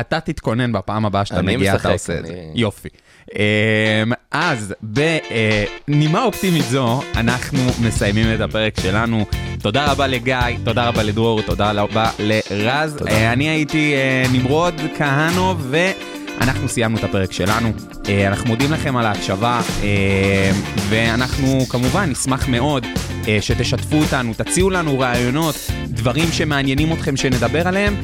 S4: אתה תתכונן בפעם הבאה שאתה מגיע, אתה
S7: משחק,
S4: עושה את זה.
S7: אני-
S4: יופי. אמ, אז בנימה אופטימית זו, אנחנו מסיימים את הפרק שלנו. תודה רבה לגיא, תודה רבה לדרור, תודה רבה לרז. אה, אני הייתי אה, נמרוד כהנו, ואנחנו סיימנו את הפרק שלנו. אה, אנחנו מודים לכם על ההקשבה, אה, ואנחנו כמובן נשמח מאוד אה, שתשתפו אותנו, תציעו לנו רעיונות, דברים שמעניינים אתכם שנדבר עליהם.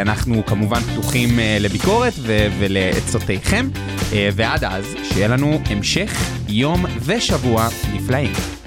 S4: אנחנו כמובן פתוחים לביקורת ולעצותיכם, ועד אז, שיהיה לנו המשך יום ושבוע נפלאים.